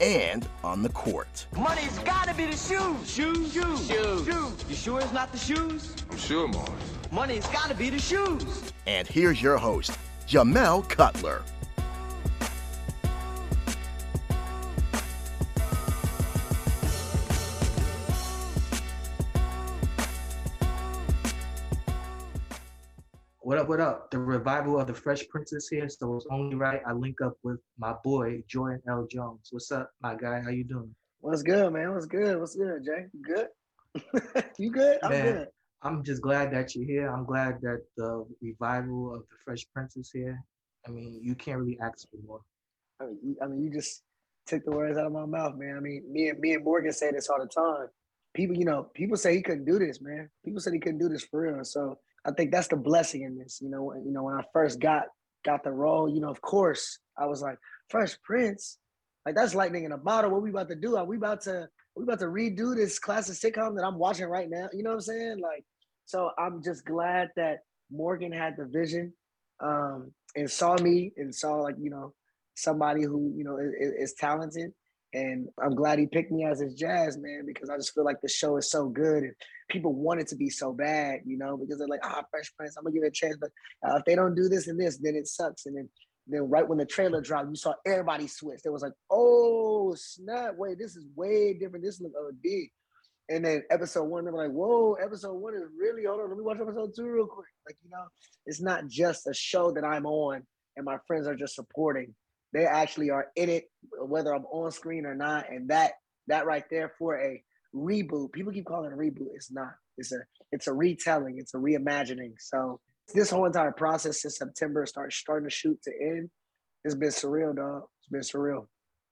and on the court. Money's gotta be the shoes. Shoes, shoes, shoes. shoes. You sure it's not the shoes? I'm sure, Mars. Money's gotta be the shoes. And here's your host, Jamel Cutler. What up, what up? The revival of the Fresh Princess here, so it's only right I link up with my boy, Jordan L. Jones. What's up, my guy? How you doing? What's good, man? What's good? What's good, Jay? Good? you good? I'm Man, good. I'm just glad that you're here. I'm glad that the revival of the Fresh Prince is here. I mean, you can't really ask for more. I mean, you, I mean, you just took the words out of my mouth, man. I mean, me and me and Morgan say this all the time. People, you know, people say he couldn't do this, man. People said he couldn't do this for real. So I think that's the blessing in this. You know, you know, when I first got got the role, you know, of course, I was like, Fresh Prince, like that's lightning in a bottle. What we about to do? Are we about to we about to redo this classic sitcom that I'm watching right now? You know what I'm saying? Like, so I'm just glad that Morgan had the vision um, and saw me and saw like you know somebody who you know is, is talented. And I'm glad he picked me as his jazz man because I just feel like the show is so good and people want it to be so bad, you know, because they're like, ah, Fresh Prince, I'm gonna give it a chance, but uh, if they don't do this and this, then it sucks. And then, then right when the trailer dropped, you saw everybody switch. It was like, oh snap, wait, this is way different. This look OD. And then episode one, they were like, whoa, episode one is really, hold on, let me watch episode two real quick. Like, you know, it's not just a show that I'm on and my friends are just supporting. They actually are in it, whether I'm on screen or not. And that that right there for a reboot, people keep calling it a reboot. It's not. It's a it's a retelling, it's a reimagining. So this whole entire process since September start starting to shoot to end, it's been surreal, dog. It's been surreal.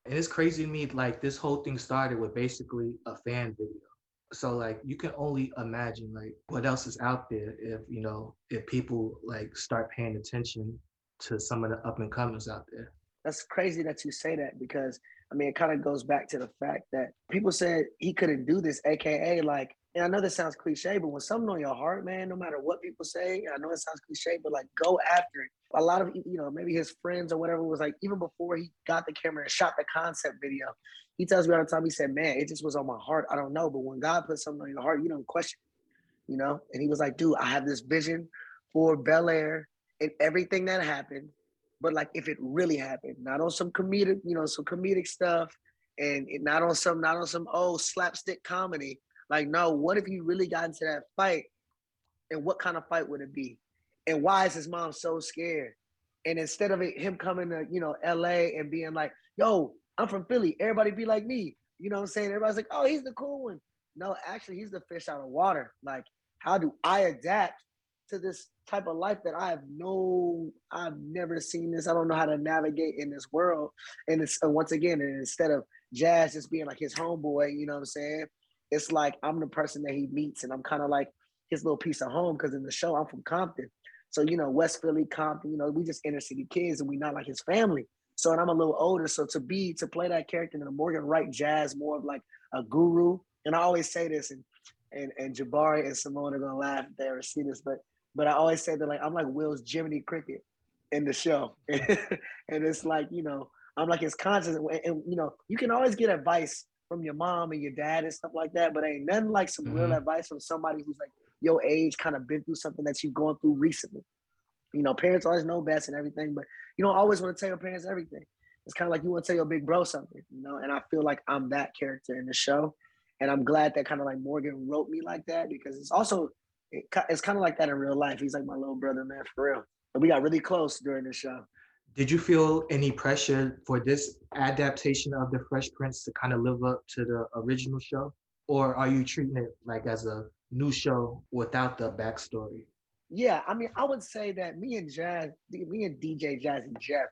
And it's crazy to me, like this whole thing started with basically a fan video. So like you can only imagine like what else is out there if you know if people like start paying attention to some of the up and comers out there. That's crazy that you say that because I mean it kind of goes back to the fact that people said he couldn't do this, aka like, and I know this sounds cliche, but when something on your heart, man, no matter what people say, I know it sounds cliche, but like go after it. A lot of you know, maybe his friends or whatever was like, even before he got the camera and shot the concept video, he tells me all the time, he said, Man, it just was on my heart. I don't know. But when God puts something on your heart, you don't question it, you know? And he was like, dude, I have this vision for Bel Air and everything that happened but like if it really happened, not on some comedic, you know, some comedic stuff, and it, not on some, not on some old slapstick comedy. Like, no, what if you really got into that fight, and what kind of fight would it be, and why is his mom so scared? And instead of it, him coming to you know L.A. and being like, yo, I'm from Philly, everybody be like me, you know what I'm saying? Everybody's like, oh, he's the cool one. No, actually, he's the fish out of water. Like, how do I adapt to this type of life that I have no, I've never seen this. I don't know how to navigate in this world. And it's uh, once again, instead of Jazz just being like his homeboy, you know what I'm saying? It's like I'm the person that he meets, and I'm kind of like his little piece of home because in the show I'm from Compton, so you know West Philly, Compton. You know we just inner city kids, and we not like his family. So and I'm a little older, so to be to play that character in the Morgan Wright Jazz, more of like a guru. And I always say this, and and and Jabari and Simone are gonna laugh if they ever see this, but but I always say that like I'm like Will's Jiminy Cricket in the show, and it's like you know I'm like his conscience, and, and, you know you can always get advice from your mom and your dad and stuff like that, but ain't nothing like some real Mhm. advice from somebody who's like your age, kind of been through something that you've gone through recently. You know, parents always know best and everything, but you don't always want to tell your parents everything. It's kind of like you want to tell your big bro something, you know. And I feel like I'm that character in the show, and I'm glad that kind of like Morgan wrote me like that because it's also it, it's kind of like that in real life. He's like my little brother, man, for real. But we got really close during the show. Did you feel any pressure for this adaptation of the Fresh Prince to kind of live up to the original show, or are you treating it like as a new show without the backstory? Yeah, I mean, I would say that me and Jazz, me and DJ Jazzy Jeff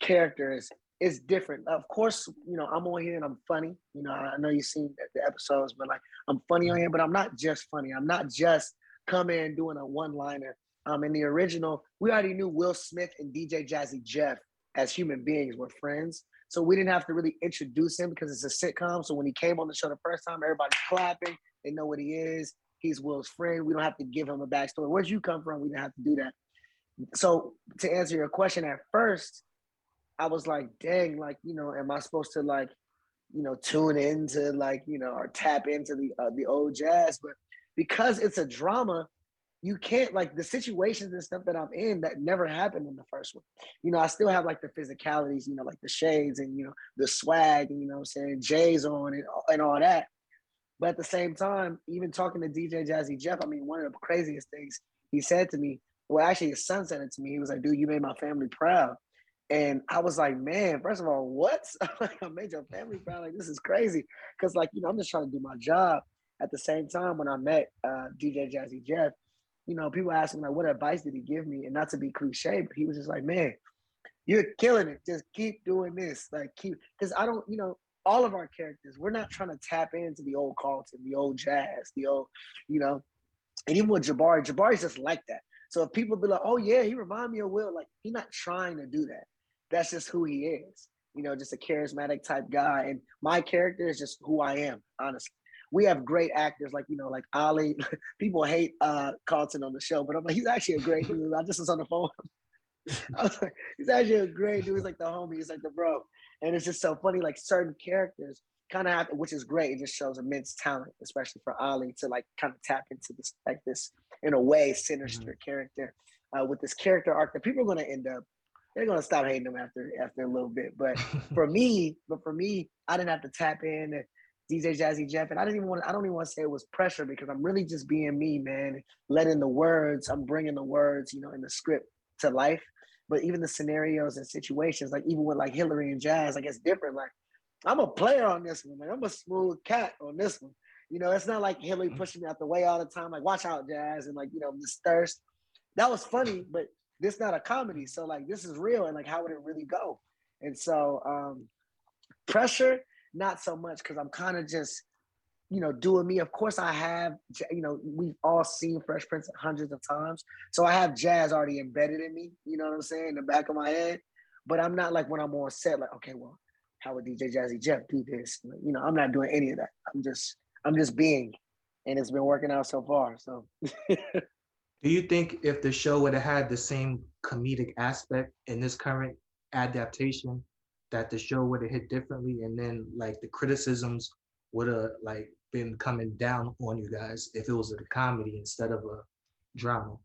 characters is different. Of course, you know, I'm on here and I'm funny. You know, I know you've seen the episodes, but like I'm funny on mm-hmm. here, but I'm not just funny. I'm not just coming in doing a one-liner. Um, in the original, we already knew Will Smith and DJ Jazzy Jeff as human beings were friends. So we didn't have to really introduce him because it's a sitcom. So when he came on the show the first time, everybody's clapping. They know what he is. He's Will's friend. We don't have to give him a backstory. Where'd you come from? We didn't have to do that. So to answer your question, at first, I was like, dang, like, you know, am I supposed to like, you know, tune into like, you know, or tap into the uh, the old jazz? But because it's a drama, you can't like the situations and stuff that I'm in that never happened in the first one. You know, I still have like the physicalities, you know, like the shades and you know the swag and you know I'm saying Jay's on and and all that. But at the same time, even talking to DJ Jazzy Jeff, I mean, one of the craziest things he said to me, well, actually his son said it to me. He was like, dude, you made my family proud. And I was like, man, first of all, what? I made your family proud. Like, this is crazy. Cause like, you know, I'm just trying to do my job. At the same time, when I met uh, DJ Jazzy Jeff, you know, people ask him like, what advice did he give me? And not to be cliche, but he was just like, man, you're killing it. Just keep doing this. Like keep because I don't, you know, all of our characters, we're not trying to tap into the old Carlton, the old jazz, the old, you know, and even with Jabari, Jabari's just like that. So if people be like, oh yeah, he remind me of Will, like he's not trying to do that. That's just who he is. You know, just a charismatic type guy. And my character is just who I am, honestly. We have great actors like, you know, like Ali. People hate uh Carlton on the show, but I'm like, he's actually a great dude. I just was on the phone. I was like, he's actually a great dude. He's like the homie, he's like the bro. And it's just so funny, like certain characters kind of have, which is great. It just shows immense talent, especially for Ali to like kind of tap into this, like this, in a way, sinister mm-hmm. character uh, with this character arc that people are going to end up, they're going to stop hating him after after a little bit. But for me, but for me, I didn't have to tap in. DJ Jazzy Jeff, and I didn't even want. I don't even want to say it was pressure because I'm really just being me, man. Letting the words, I'm bringing the words, you know, in the script to life but even the scenarios and situations, like even with like Hillary and Jazz, like it's different. Like I'm a player on this one. Like I'm a smooth cat on this one. You know, it's not like Hillary mm-hmm. pushing me out the way all the time. Like watch out, Jazz, and like you know this thirst. That was funny, but this not a comedy. So like this is real, and like how would it really go? And so um pressure, not so much because I'm kind of just you know, doing me. Of course, I have, you know, we've all seen Fresh Prince hundreds of times. So I have jazz already embedded in me, you know what I'm saying, in the back of my head. But I'm not like when I'm on set, like, okay, well, how would DJ Jazzy Jeff do this? You know, I'm not doing any of that. I'm just, I'm just being, and it's been working out so far. So. do you think if the show would have had the same comedic aspect in this current adaptation, that the show would have hit differently, and then like the criticisms would have like been coming down on you guys if it was a comedy instead of a drama.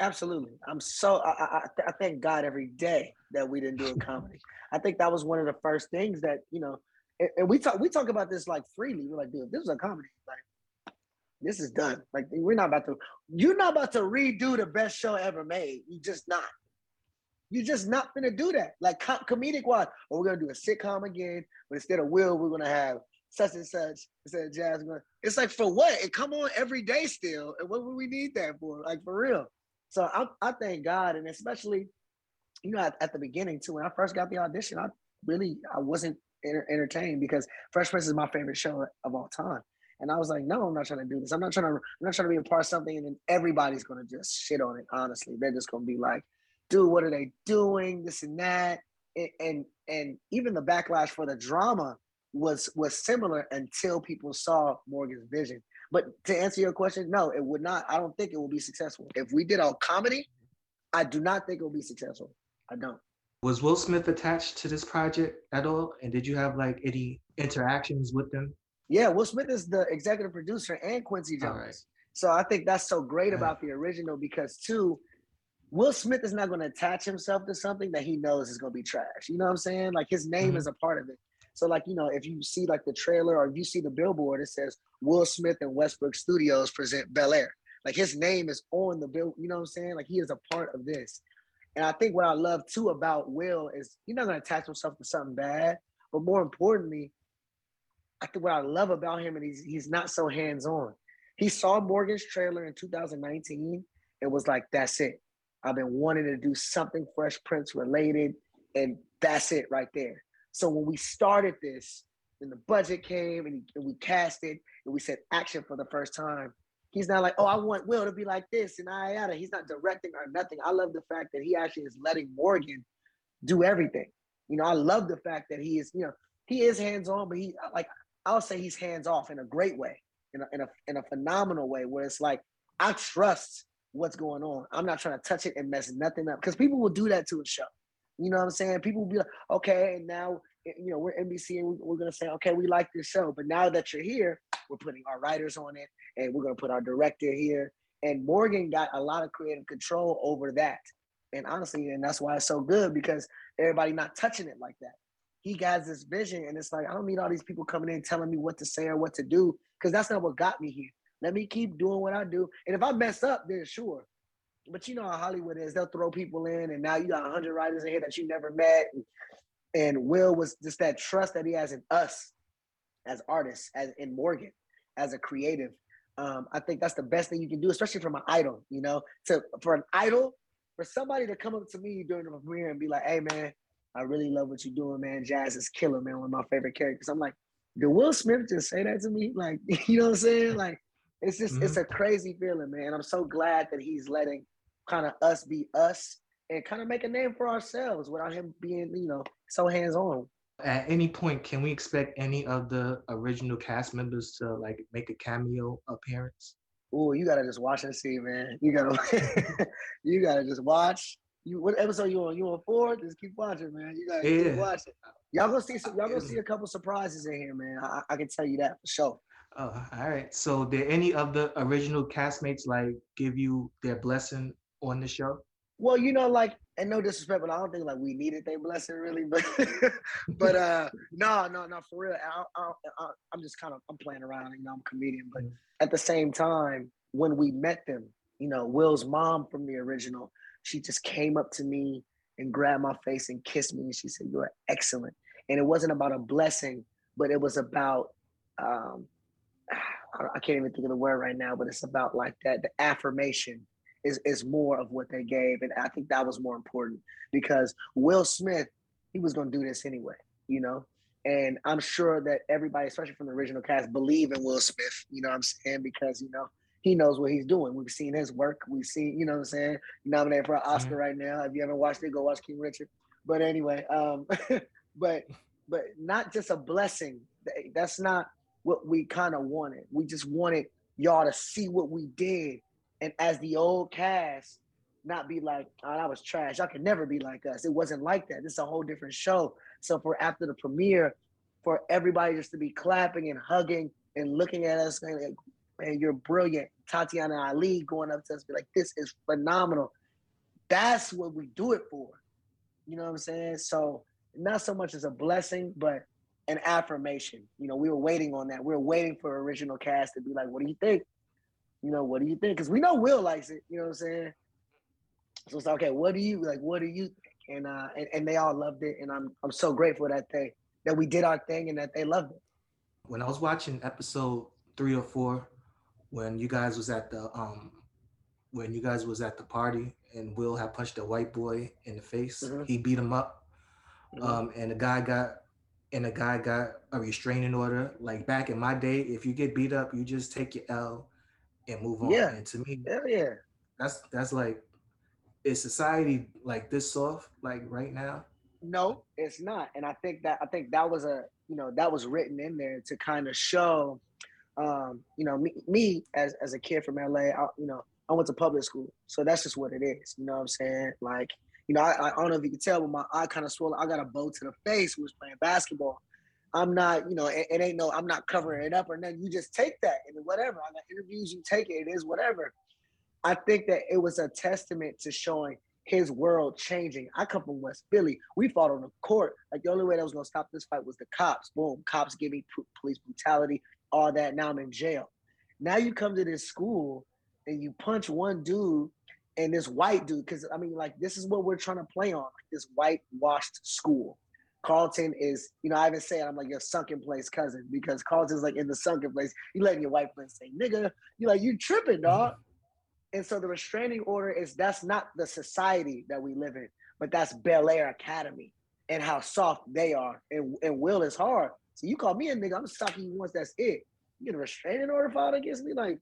Absolutely. I'm so I, I, I thank God every day that we didn't do a comedy. I think that was one of the first things that you know, and, and, we talk we talk about this like freely. We're like, dude, this is a comedy. Like, this is done. Like, we're not about to. You're not about to redo the best show ever made. You just not. You're just not gonna do that. Like com- comedic wise, or oh, we're gonna do a sitcom again, but instead of Will, we're gonna have such and such instead of jazz. It's like for what? It come on every day still. And what would we need that for? Like for real. So I, I thank God, and especially, you know, at, at, the beginning too. When I first got the audition, I really I wasn't enter- entertained because Fresh Prince is my favorite show of all time. And I was like, no, I'm not trying to do this. I'm not trying to. I'm not trying to be a part of something, and then everybody's gonna just shit on it. Honestly, they're just gonna be like, dude, what are they doing? This and that, and and, and even the backlash for the drama was was similar until people saw Morgan's vision. But to answer your question, no, it would not. I don't think it will be successful. If we did a comedy, I do not think it will be successful. I don't. Was Will Smith attached to this project at all? And did you have like any interactions with them? Yeah, Will Smith is the executive producer and Quincy Jones. Right. So I think that's so great about the original because two, Will Smith is not going to attach himself to something that he knows is going to be trash. You know what I'm saying? Like his name mm-hmm. is a part of it. So like, you know, if you see like the trailer or if you see the billboard, it says Will Smith and Westbrook Studios present Bel Air. Like his name is on the bill. You know what I'm saying? Like he is a part of this. And I think what I love too about Will is he's not gonna attach himself to something bad, but more importantly, I think what I love about him and he's he's not so hands-on. He saw Morgan's trailer in 2019 and was like, that's it. I've been wanting to do something Fresh Prince related, and that's it right there. So when we started this, and the budget came and, we cast it and we said action for the first time, he's not like, oh, I want Will to be like this and I yada. He's not directing or nothing. I love the fact that he actually is letting Morgan do everything. You know, I love the fact that he is, you know, he is hands on, but he like I'll say he's hands off in a great way, in a, in a in a phenomenal way, where it's like I trust what's going on. I'm not trying to touch it and mess nothing up because people will do that to a show. You know what I'm saying? People will be like, okay, and now you know we're NBC and we're gonna say, okay, we like this show, but now that you're here, we're putting our writers on it, and we're gonna put our director here. And Morgan got a lot of creative control over that. And honestly, and that's why it's so good because everybody not touching it like that. He got this vision, and it's like I don't need all these people coming in telling me what to say or what to do because that's not what got me here. Let me keep doing what I do, and if I mess up, then sure. But you know how Hollywood is; they'll throw people in, and now you got hundred writers in here that you never met. And, and Will was just that trust that he has in us as artists, as in Morgan, as a creative. Um, I think that's the best thing you can do, especially from an idol. You know, to for an idol, for somebody to come up to me during the premiere and be like, "Hey, man, I really love what you're doing, man. Jazz is killer, man. One of my favorite characters." I'm like, did Will Smith just say that to me? Like, you know what I'm saying? Like, it's just mm-hmm. it's a crazy feeling, man. I'm so glad that he's letting kind of us be us and kind of make a name for ourselves without him being, you know, so hands on. At any point, can we expect any of the original cast members to like make a cameo appearance? Oh, you gotta just watch and see, man. You gotta, you gotta just watch. You what episode you on? You on four? Just keep watching, man. You gotta yeah. keep watching. Y'all gonna see some. Y'all gonna see a couple surprises in here, man. I, I can tell you that for sure. Oh, all right. So, did any of the original castmates like give you their blessing on the show? Well, you know, like, and no disrespect, but I don't think like we needed their blessing really. But, but uh, no, no, no, for real. I, I, am just kind of I'm playing around. You know, I'm a comedian, but mm-hmm. at the same time, when we met them, you know, Will's mom from the original, she just came up to me and grabbed my face and kissed me, and she said, "You're excellent." And it wasn't about a blessing, but it was about um, I can't even think of the word right now, but it's about like that the affirmation is is more of what they gave, and I think that was more important because Will Smith he was going to do this anyway, you know. And I'm sure that everybody, especially from the original cast, believe in Will Smith. You know what I'm saying? Because you know he knows what he's doing. We've seen his work. We've seen, you know what I'm saying, nominated for an Oscar mm-hmm. right now. If you haven't watched it, go watch King Richard. But anyway, um, but but not just a blessing. That's not what we kind of wanted. We just wanted y'all to see what we did, and as the old cast, not be like, "Oh, that was trash." Y'all can never be like us. It wasn't like that. This is a whole different show. So for after the premiere, for everybody just to be clapping and hugging and looking at us, and like, "Man, you're brilliant." Tatyana Ali going up to us, be like, "This is phenomenal." That's what we do it for. You know what I'm saying? So not so much as a blessing, but an affirmation. You know, we were waiting on that. We were waiting for original cast to be like, what do you think? You know, what do you think? Because we know Will likes it, you know what I'm saying? So it's like, okay, what do you like? What do you think? And uh and, and they all loved it. And I'm I'm so grateful that they that we did our thing and that they loved it. When I was watching episode three or four, when you guys was at the um when you guys was at the party and Will had punched a white boy in the face, mm-hmm. he beat him up Mm-hmm. Um, and the guy got and a guy got a restraining order. Like back in my day, if you get beat up, you just take your L and move on. Yeah. And to me, Hell yeah, that's that's like is society like this soft like right now? No, it's not. And I think that I think that was a you know that was written in there to kind of show um, you know, me, me as as a kid from LA, I, you know, I went to public school, so that's just what it is. You know what I'm saying? Like, you know, I, I don't know if you can tell, but my eye kind of swollen. I got a bow to the face. Was playing basketball. I'm not, you know, it, it, ain't no, I'm not covering it up or nothing. You just take that and whatever. I got interviews, you take it. It is whatever. I think that it was a testament to showing his world changing. I come from West Philly. We fought on the court. Like the only way that was gonna stop this fight was the cops. Boom, cops give me police brutality, all that. Now I'm in jail. Now you come to this school and you punch one dude and this white dude, because I mean, like, this is what we're trying to play on, like this whitewashed school. Carlton is, you know, I even say it, I'm like your sunken place cousin because Carlton's like in the sunken place. You letting your white friend say, nigga, you like, you tripping, dog. Mm-hmm. And so the restraining order is that's not the society that we live in, but that's Bel Air Academy and how soft they are. And, and Will is hard. So you call me a nigga, I'm sucking you once, that's it. You get a restraining order filed against me? Like,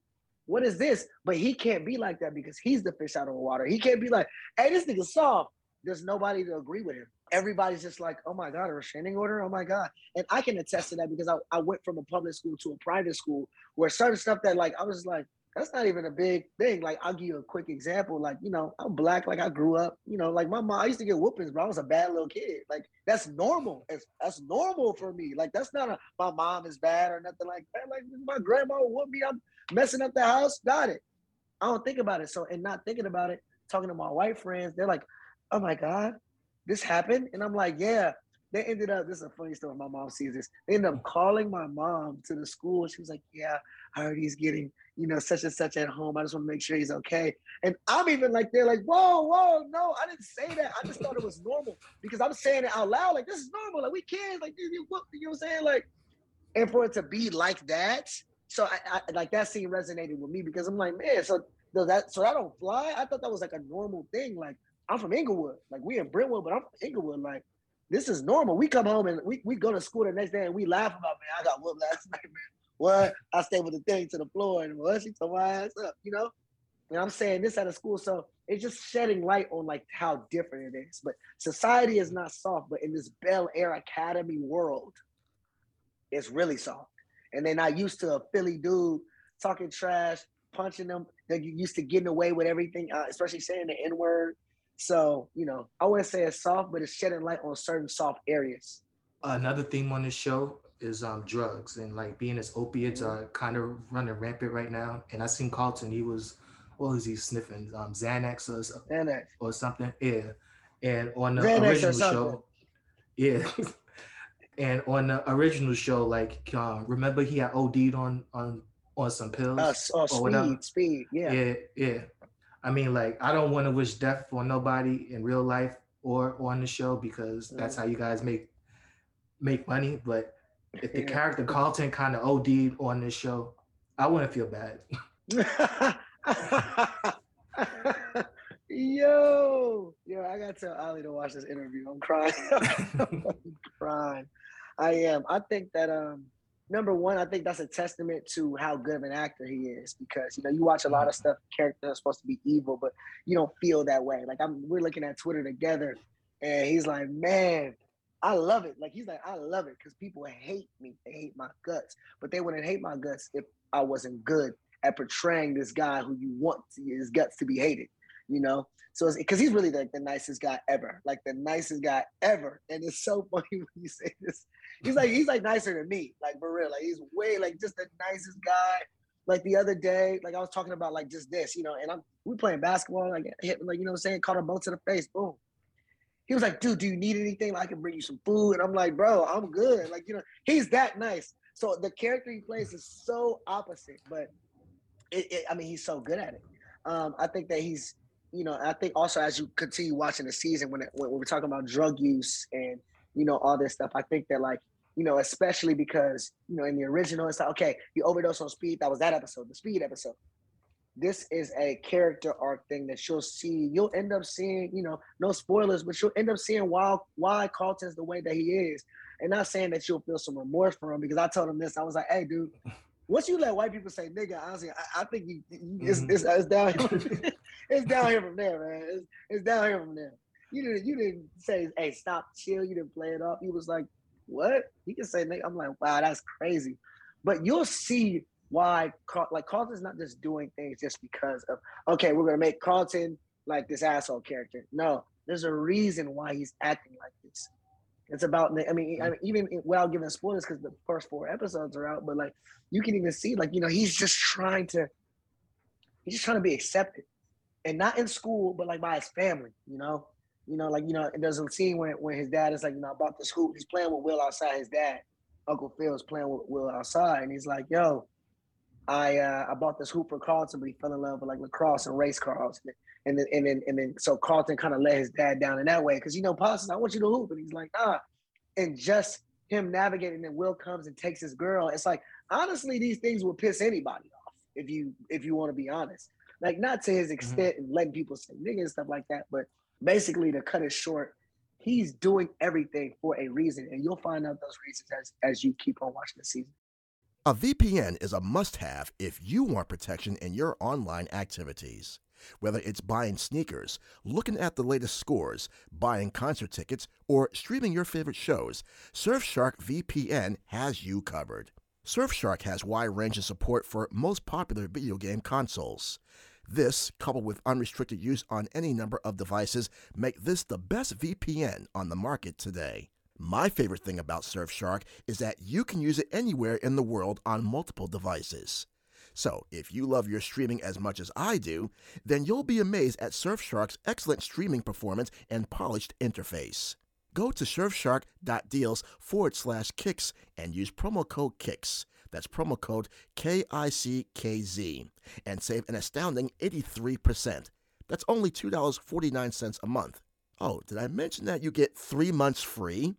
what is this? But he can't be like that because he's the fish out of water. He can't be like, hey, this nigga soft. There's nobody to agree with him. Everybody's just like, oh my God, a restraining order? Oh my God. And I can attest to that because I, I went from a public school to a private school where certain stuff that like I was like, that's not even a big thing. Like I'll give you a quick example. Like, you know, I'm black, like I grew up, you know, like my mom, I used to get whoopings, but I was a bad little kid. Like that's normal. It's, that's normal for me. Like that's not a my mom is bad or nothing like that. Like my grandma whooped me. I'm messing up the house. Got it. I don't think about it. So and not thinking about it, talking to my white friends, they're like, oh my God, this happened. And I'm like, yeah. They ended up, this is a funny story. My mom sees this. They ended up calling my mom to the school. She was like, yeah, I heard he's getting you know, such and such at home. I just want to make sure he's okay. And I'm even like, they're like, whoa, whoa, no, I didn't say that. I just thought it was normal because I'm saying it out loud. Like, this is normal. Like, we can't, like, you, you know what I'm saying? Like, and for it to be like that. So I, I like that scene resonated with me because I'm like, man, so that, so that don't fly? I thought that was like a normal thing. Like, I'm from Inglewood. Like, we in Brentwood, but I'm from Inglewood. Like, this is normal. We come home and we, we go to school the next day and we laugh about, man, I got whooped last night, man. What? I stayed with the thing to the floor and what? She told my ass up, you know? And I'm saying this out of school. So it's just shedding light on like how different it is. But society is not soft, but in this Bel Air Academy world, it's really soft. And they're not used to a Philly dude talking trash, punching them. They're used to getting away with everything, uh, especially saying the N word. So, you know, I wouldn't say it's soft, but it's shedding light on certain soft areas. Another theme on this show is um drugs and like being as opiates Mm-hmm. are kind of running rampant right now. And I seen Carlton, he was what was he sniffing? Um Xanax or, Xanax. or something. Yeah. And on the Xanax original show, yeah. and on the original show, like uh, remember he had OD'd on on on some pills Uh, oh, or whatever. speed, speed, yeah. yeah, yeah. I mean, like, I don't want to wish death on nobody in real life or on the show because that's how you guys make make money. But if the Yeah. character Carlton kind of OD'd on this show, I wouldn't feel bad. yo, yo, I gotta tell Ali to watch this interview. I'm crying. I'm crying. I am. I think that um number one, I think that's a testament to how good of an actor he is because you know you watch a lot of stuff, characters are supposed to be evil, but you don't feel that way. Like I'm we're looking at Twitter together and he's like, Man, I love it. Like he's like, I love it because people hate me. They hate my guts. But they wouldn't hate my guts if I wasn't good at portraying this guy who you want to, his guts to be hated, you know? So because he's really like the nicest guy ever, like the nicest guy ever. And it's so funny when you say this. He's like, he's like nicer than me, like for real. Like he's way like just the nicest guy. Like the other day, like I was talking about like just this, you know, and I'm we playing basketball, like hit like you know what I'm saying, caught a boat to the face, boom. He was like, dude, do you need anything? I can bring you some food. And I'm like, bro, I'm good. Like, you know, he's that nice. So the character he plays is so opposite, but it, it, I mean, he's so good at it. Um, I think that he's, you know, I think also as you continue watching the season, when, it, when we're talking about drug use and you know all this stuff, I think that like, you know, especially because you know in the original, it's like okay, you overdose on speed. That was that episode, the speed episode. This is a character arc thing that you'll see. You'll end up seeing, you know, no spoilers, but you'll end up seeing why why Carlton's the way that he is. And not saying that you'll feel some remorse for him because I told him this. I was like, hey, dude, once you let white people say nigga, honestly, I, I think you, you, it's, Mhm. it's, it's down here. it's down here from there, man. It's, it's down here from there. You didn't you didn't say, hey, stop, chill. You didn't play it off. You was like, what? He can say. I'm like, wow, that's crazy. But you'll see why Carl, like Carlton's not just doing things just because of okay, we're gonna make Carlton like this asshole character. No, there's a reason why he's acting like this. It's about I mean, I mean even without giving spoilers because the first four episodes are out, but like you can even see like you know he's just trying to he's just trying to be accepted, and not in school, but like by his family. You know, you know, like you know, there's a scene when when his dad is like, you know, about this hoop. He's playing with Will outside. His dad, Uncle Phil, is playing with Will outside, and he's like, "Yo, I uh, I bought this hoop for Carlton, but he fell in love with like lacrosse and race cars, and then and then and then so Carlton kind of let his dad down in that way because you know, Pops, I want you to hoop, and he's like, nah, and just him navigating, and Will comes and takes his girl. It's like honestly, these things will piss anybody off if you if you want to be honest. Like not to his mm-hmm. extent mm-hmm. and letting people say nigga and stuff like that, but basically to cut it short, he's doing everything for a reason, and you'll find out those reasons as as you keep on watching the season. A VPN is a must have if you want protection in your online activities. Whether it's buying sneakers, looking at the latest scores, buying concert tickets, or streaming your favorite shows, Surfshark VPN has you covered. Surfshark has wide range of support for most popular video game consoles. This, coupled with unrestricted use on any number of devices, make this the best VPN on the market today. My favorite thing about Surfshark is that you can use it anywhere in the world on multiple devices. So, if you love your streaming as much as I do, then you'll be amazed at Surfshark's excellent streaming performance and polished interface. Go to surfshark.deals forward slash kicks and use promo code KICKZ. That's promo code K I C K Z and save an astounding 83%. That's only $2.49 a month. Oh, did I mention that you get three months free?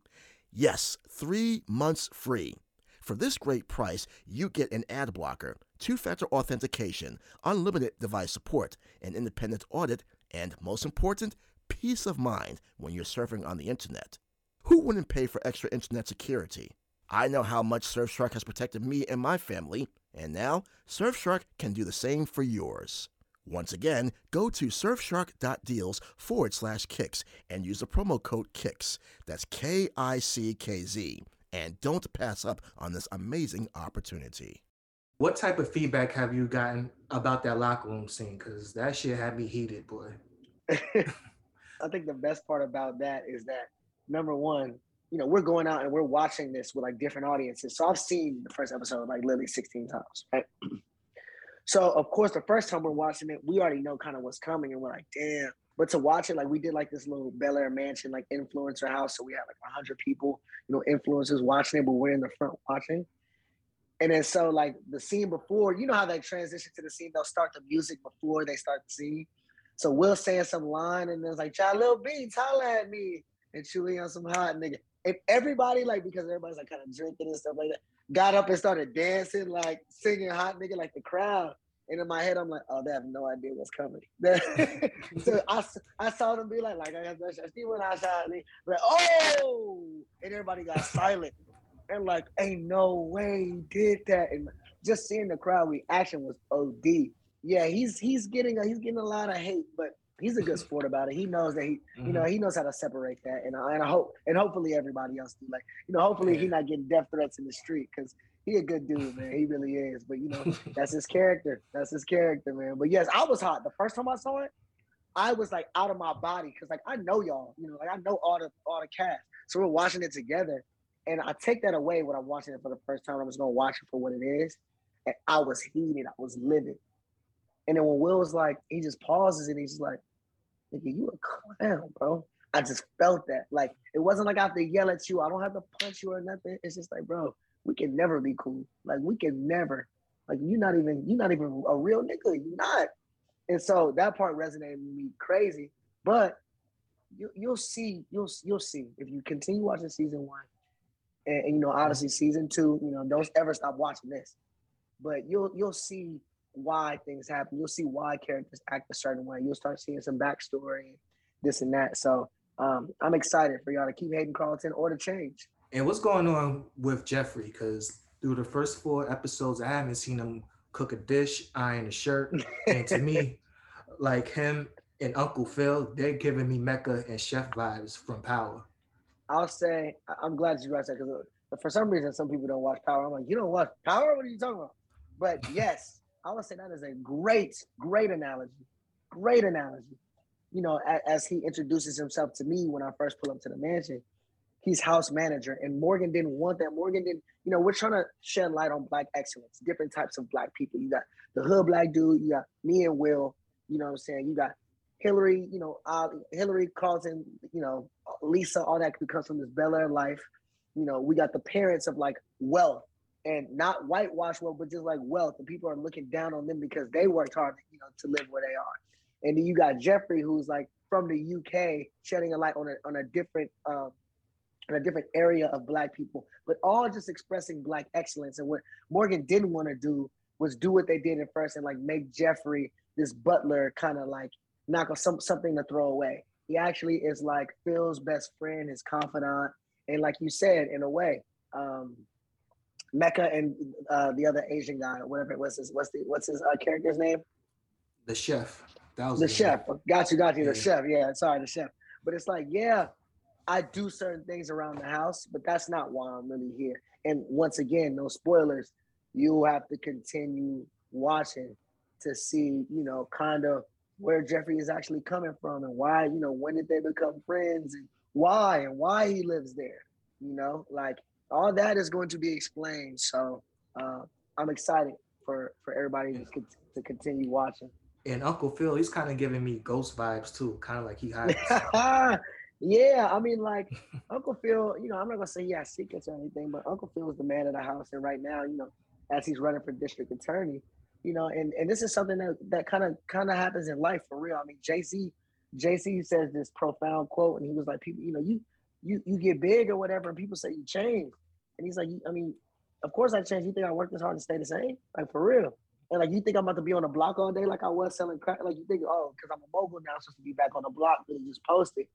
Yes, three months free. For this great price, you get an ad blocker, two factor authentication, unlimited device support, an independent audit, and most important, peace of mind when you're surfing on the internet. Who wouldn't pay for extra internet security? I know how much Surfshark has protected me and my family, and now Surfshark can do the same for yours. Once again, go to surfshark.deals forward slash kicks and use the promo code KICKZ. That's K I C K Z. And don't pass up on this amazing opportunity. What type of feedback have you gotten about that locker room scene? Because that shit had me heated, boy. I think the best part about that is that number one, you know, we're going out and we're watching this with like different audiences. So I've seen the first episode like literally 16 times, right? So of course, the first time we're watching it, we already know kind of what's coming, and we're like, damn. But to watch it, like we did like this little Bel Air mansion, like influencer house. So we had like hundred people, you know, influencers watching it, but we're in the front watching. And then so like the scene before, you know how they transition to the scene, they'll start the music before they start the scene. So Will saying some line and then it's like, Jahlil Beats, holla at me. And Chewy on some hot nigga. And everybody, like, because everybody's like kind of drinking and stuff like that, got up and started dancing, like singing hot nigga like the crowd. And in my head, I'm like, oh, they have no idea what's coming. so I, I saw them be like, like I see when I shot me, like, oh, and everybody got silent. And like, ain't no way he did that. And just seeing the crowd reaction was OD. Yeah, he's he's getting a, he's getting a lot of hate, but he's a good sport about it. He knows that he, mm-hmm. you know, he knows how to separate that, and I, and I hope, and hopefully everybody else do. Like, you know, hopefully he not getting death threats in the street because he a good dude, man. He really is. But you know, that's his character. That's his character, man. But yes, I was hot the first time I saw it. I was like out of my body because like I know y'all, you know, like I know all the all the cast. So we're watching it together, and I take that away when I'm watching it for the first time. I'm just gonna watch it for what it is, and I was heated. I was livid. And then when Will was like, he just pauses and he's like, nigga, you a clown, bro. I just felt that. Like it wasn't like I have to yell at you. I don't have to punch you or nothing. It's just like, bro, we can never be cool. Like we can never. Like you're not even you're not even a real nigga. You're not. And so that part resonated with me crazy. But you you'll see you'll you'll see if you continue watching season one, and, and you know honestly season two. You know don't ever stop watching this. But you'll you'll see why things happen. You'll see why characters act a certain way. You'll start seeing some backstory, this and that. So um, I'm excited for y'all to keep hating Carlton or to change. And what's going on with Jeffrey? Because through the first four episodes, I haven't seen him cook a dish, iron a shirt. and to me, like him and Uncle Phil, they're giving me Mecca and Chef vibes from Power. I'll say I'm glad you guys said because for some reason some people don't watch Power. I'm like, you don't watch Power? What are you talking about? But yes, I would say that is a great, great analogy. Great analogy. You know, as, as he introduces himself to me when I first pull up to the mansion, he's house manager. And Morgan didn't want that. Morgan didn't, you know, we're trying to shed light on black excellence, different types of black people. You got the hood black dude, you got me and Will, you know what I'm saying? You got Hillary, you know, uh, Hillary Carlton, you know, Lisa, all that comes from this Bel Air life. You know, we got the parents of like wealth and not whitewash wealth, but just like wealth, and people are looking down on them because they worked hard, you know, to live where they are. And then you got Jeffrey, who's like from the UK, shedding a light on a on a different um, a different area of black people, but all just expressing black excellence. And what Morgan didn't want to do was do what they did at first and like make Jeffrey this butler kind of like knock some something to throw away. He actually is like Phil's best friend, his confidant, and like you said, in a way, um, Mecca and uh, the other Asian guy, whatever it was, his, what's the what's his uh, character's name? The chef. That was the chef. Got you, got you. The Yeah. chef. Yeah, sorry, the chef. But it's like, yeah, I do certain things around the house, but that's not why I'm really here. And once again, no spoilers. You have to continue watching to see, you know, kind of where Jeffrey is actually coming from and why, you know, when did they become friends and why and why he lives there. You know, like all that is going to be explained. So uh, I'm excited for for everybody to, to continue watching. And Uncle Phil, he's kind of giving me ghost vibes too, kind of like he hides. yeah, I mean, like Uncle Phil, you know, I'm not gonna say he has secrets or anything, but Uncle Phil is the man of the house, and right now, you know, as he's running for district attorney, you know, and and this is something that that kind of kind of happens in life for real. I mean, Jay-Z, Jay-Z says this profound quote, and he was like, people, you know, you you you get big or whatever, and people say you change, and he's like, I mean, of course I changed. You think I worked this hard to stay the same? Like for real. And like you think I'm about to be on the block all day like I was selling crack? Like you think, oh, because I'm a mogul now, I'm supposed to be back on the block, really just posted.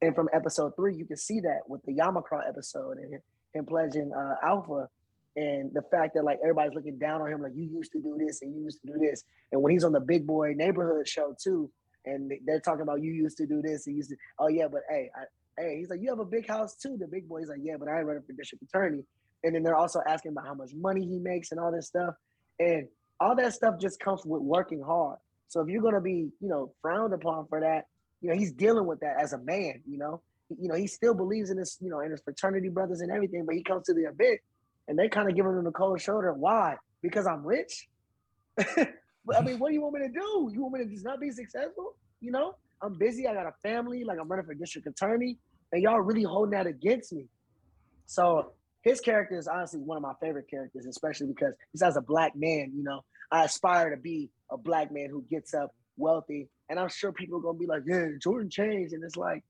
And from episode three, you can see that with the Yamakra episode and him pledging uh, Alpha, and the fact that like everybody's looking down on him, like you used to do this and you used to do this. And when he's on the Big Boy Neighborhood show too, and they're talking about you used to do this and used to, oh yeah, but hey, I, hey, he's like, you have a big house too. The Big Boy's like, yeah, but I ain't running for district attorney. And then they're also asking about how much money he makes and all this stuff. And all that stuff just comes with working hard. So if you're gonna be, you know, frowned upon for that, you know, he's dealing with that as a man, you know. You know, he still believes in his, you know, in his fraternity brothers and everything, but he comes to the event and they kind of giving him the cold shoulder. Why? Because I'm rich? I mean, what do you want me to do? You want me to just not be successful? You know, I'm busy, I got a family, like I'm running for district attorney, and y'all really holding that against me. So his character is honestly one of my favorite characters, especially because he's as a black man, you know, I aspire to be a black man who gets up wealthy. And I'm sure people are gonna be like, yeah, Jordan changed. And it's like,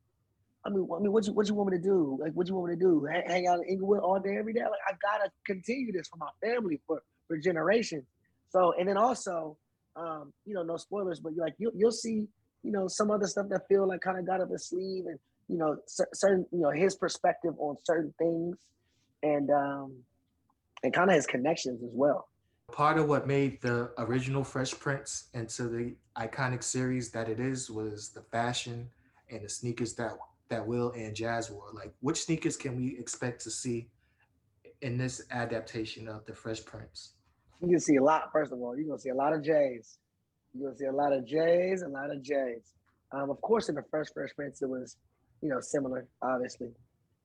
I mean, I mean, what you what you want me to do? Like, what you want me to do? Hang, hang out in Inglewood all day, every day? Like, I gotta continue this for my family for for generations. So, and then also, um, you know, no spoilers, but you like you you'll see, you know, some other stuff that feel like kind of got up his sleeve, and you know, certain, you know, his perspective on certain things, and um, and kind of his connections as well. Part of what made the original Fresh Prince into the iconic series that it is was the fashion and the sneakers that that Will and Jazz wore. Like, which sneakers can we expect to see in this adaptation of the Fresh Prince? You can see a lot. First of all, you're gonna see a lot of J's. You're gonna see a lot of J's, a lot of J's. Um, of course, in the first Fresh Prince, it was, you know, similar, obviously,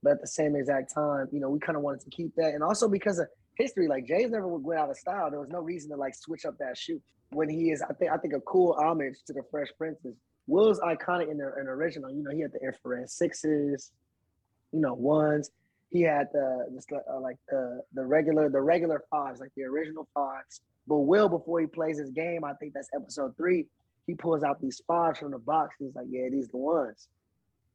but at the same exact time, you know, we kind of wanted to keep that, and also because of history, like Jay's never went out of style. There was no reason to like switch up that shoe. When he is, I think, I think a cool homage to the Fresh Prince is Will's iconic in the in original. You know, he had the infrared sixes, you know, ones. He had the just uh, like the the regular the regular fives, like the original fives. But Will, before he plays his game, I think that's episode three. He pulls out these fives from the box. He's like, "Yeah, these the ones."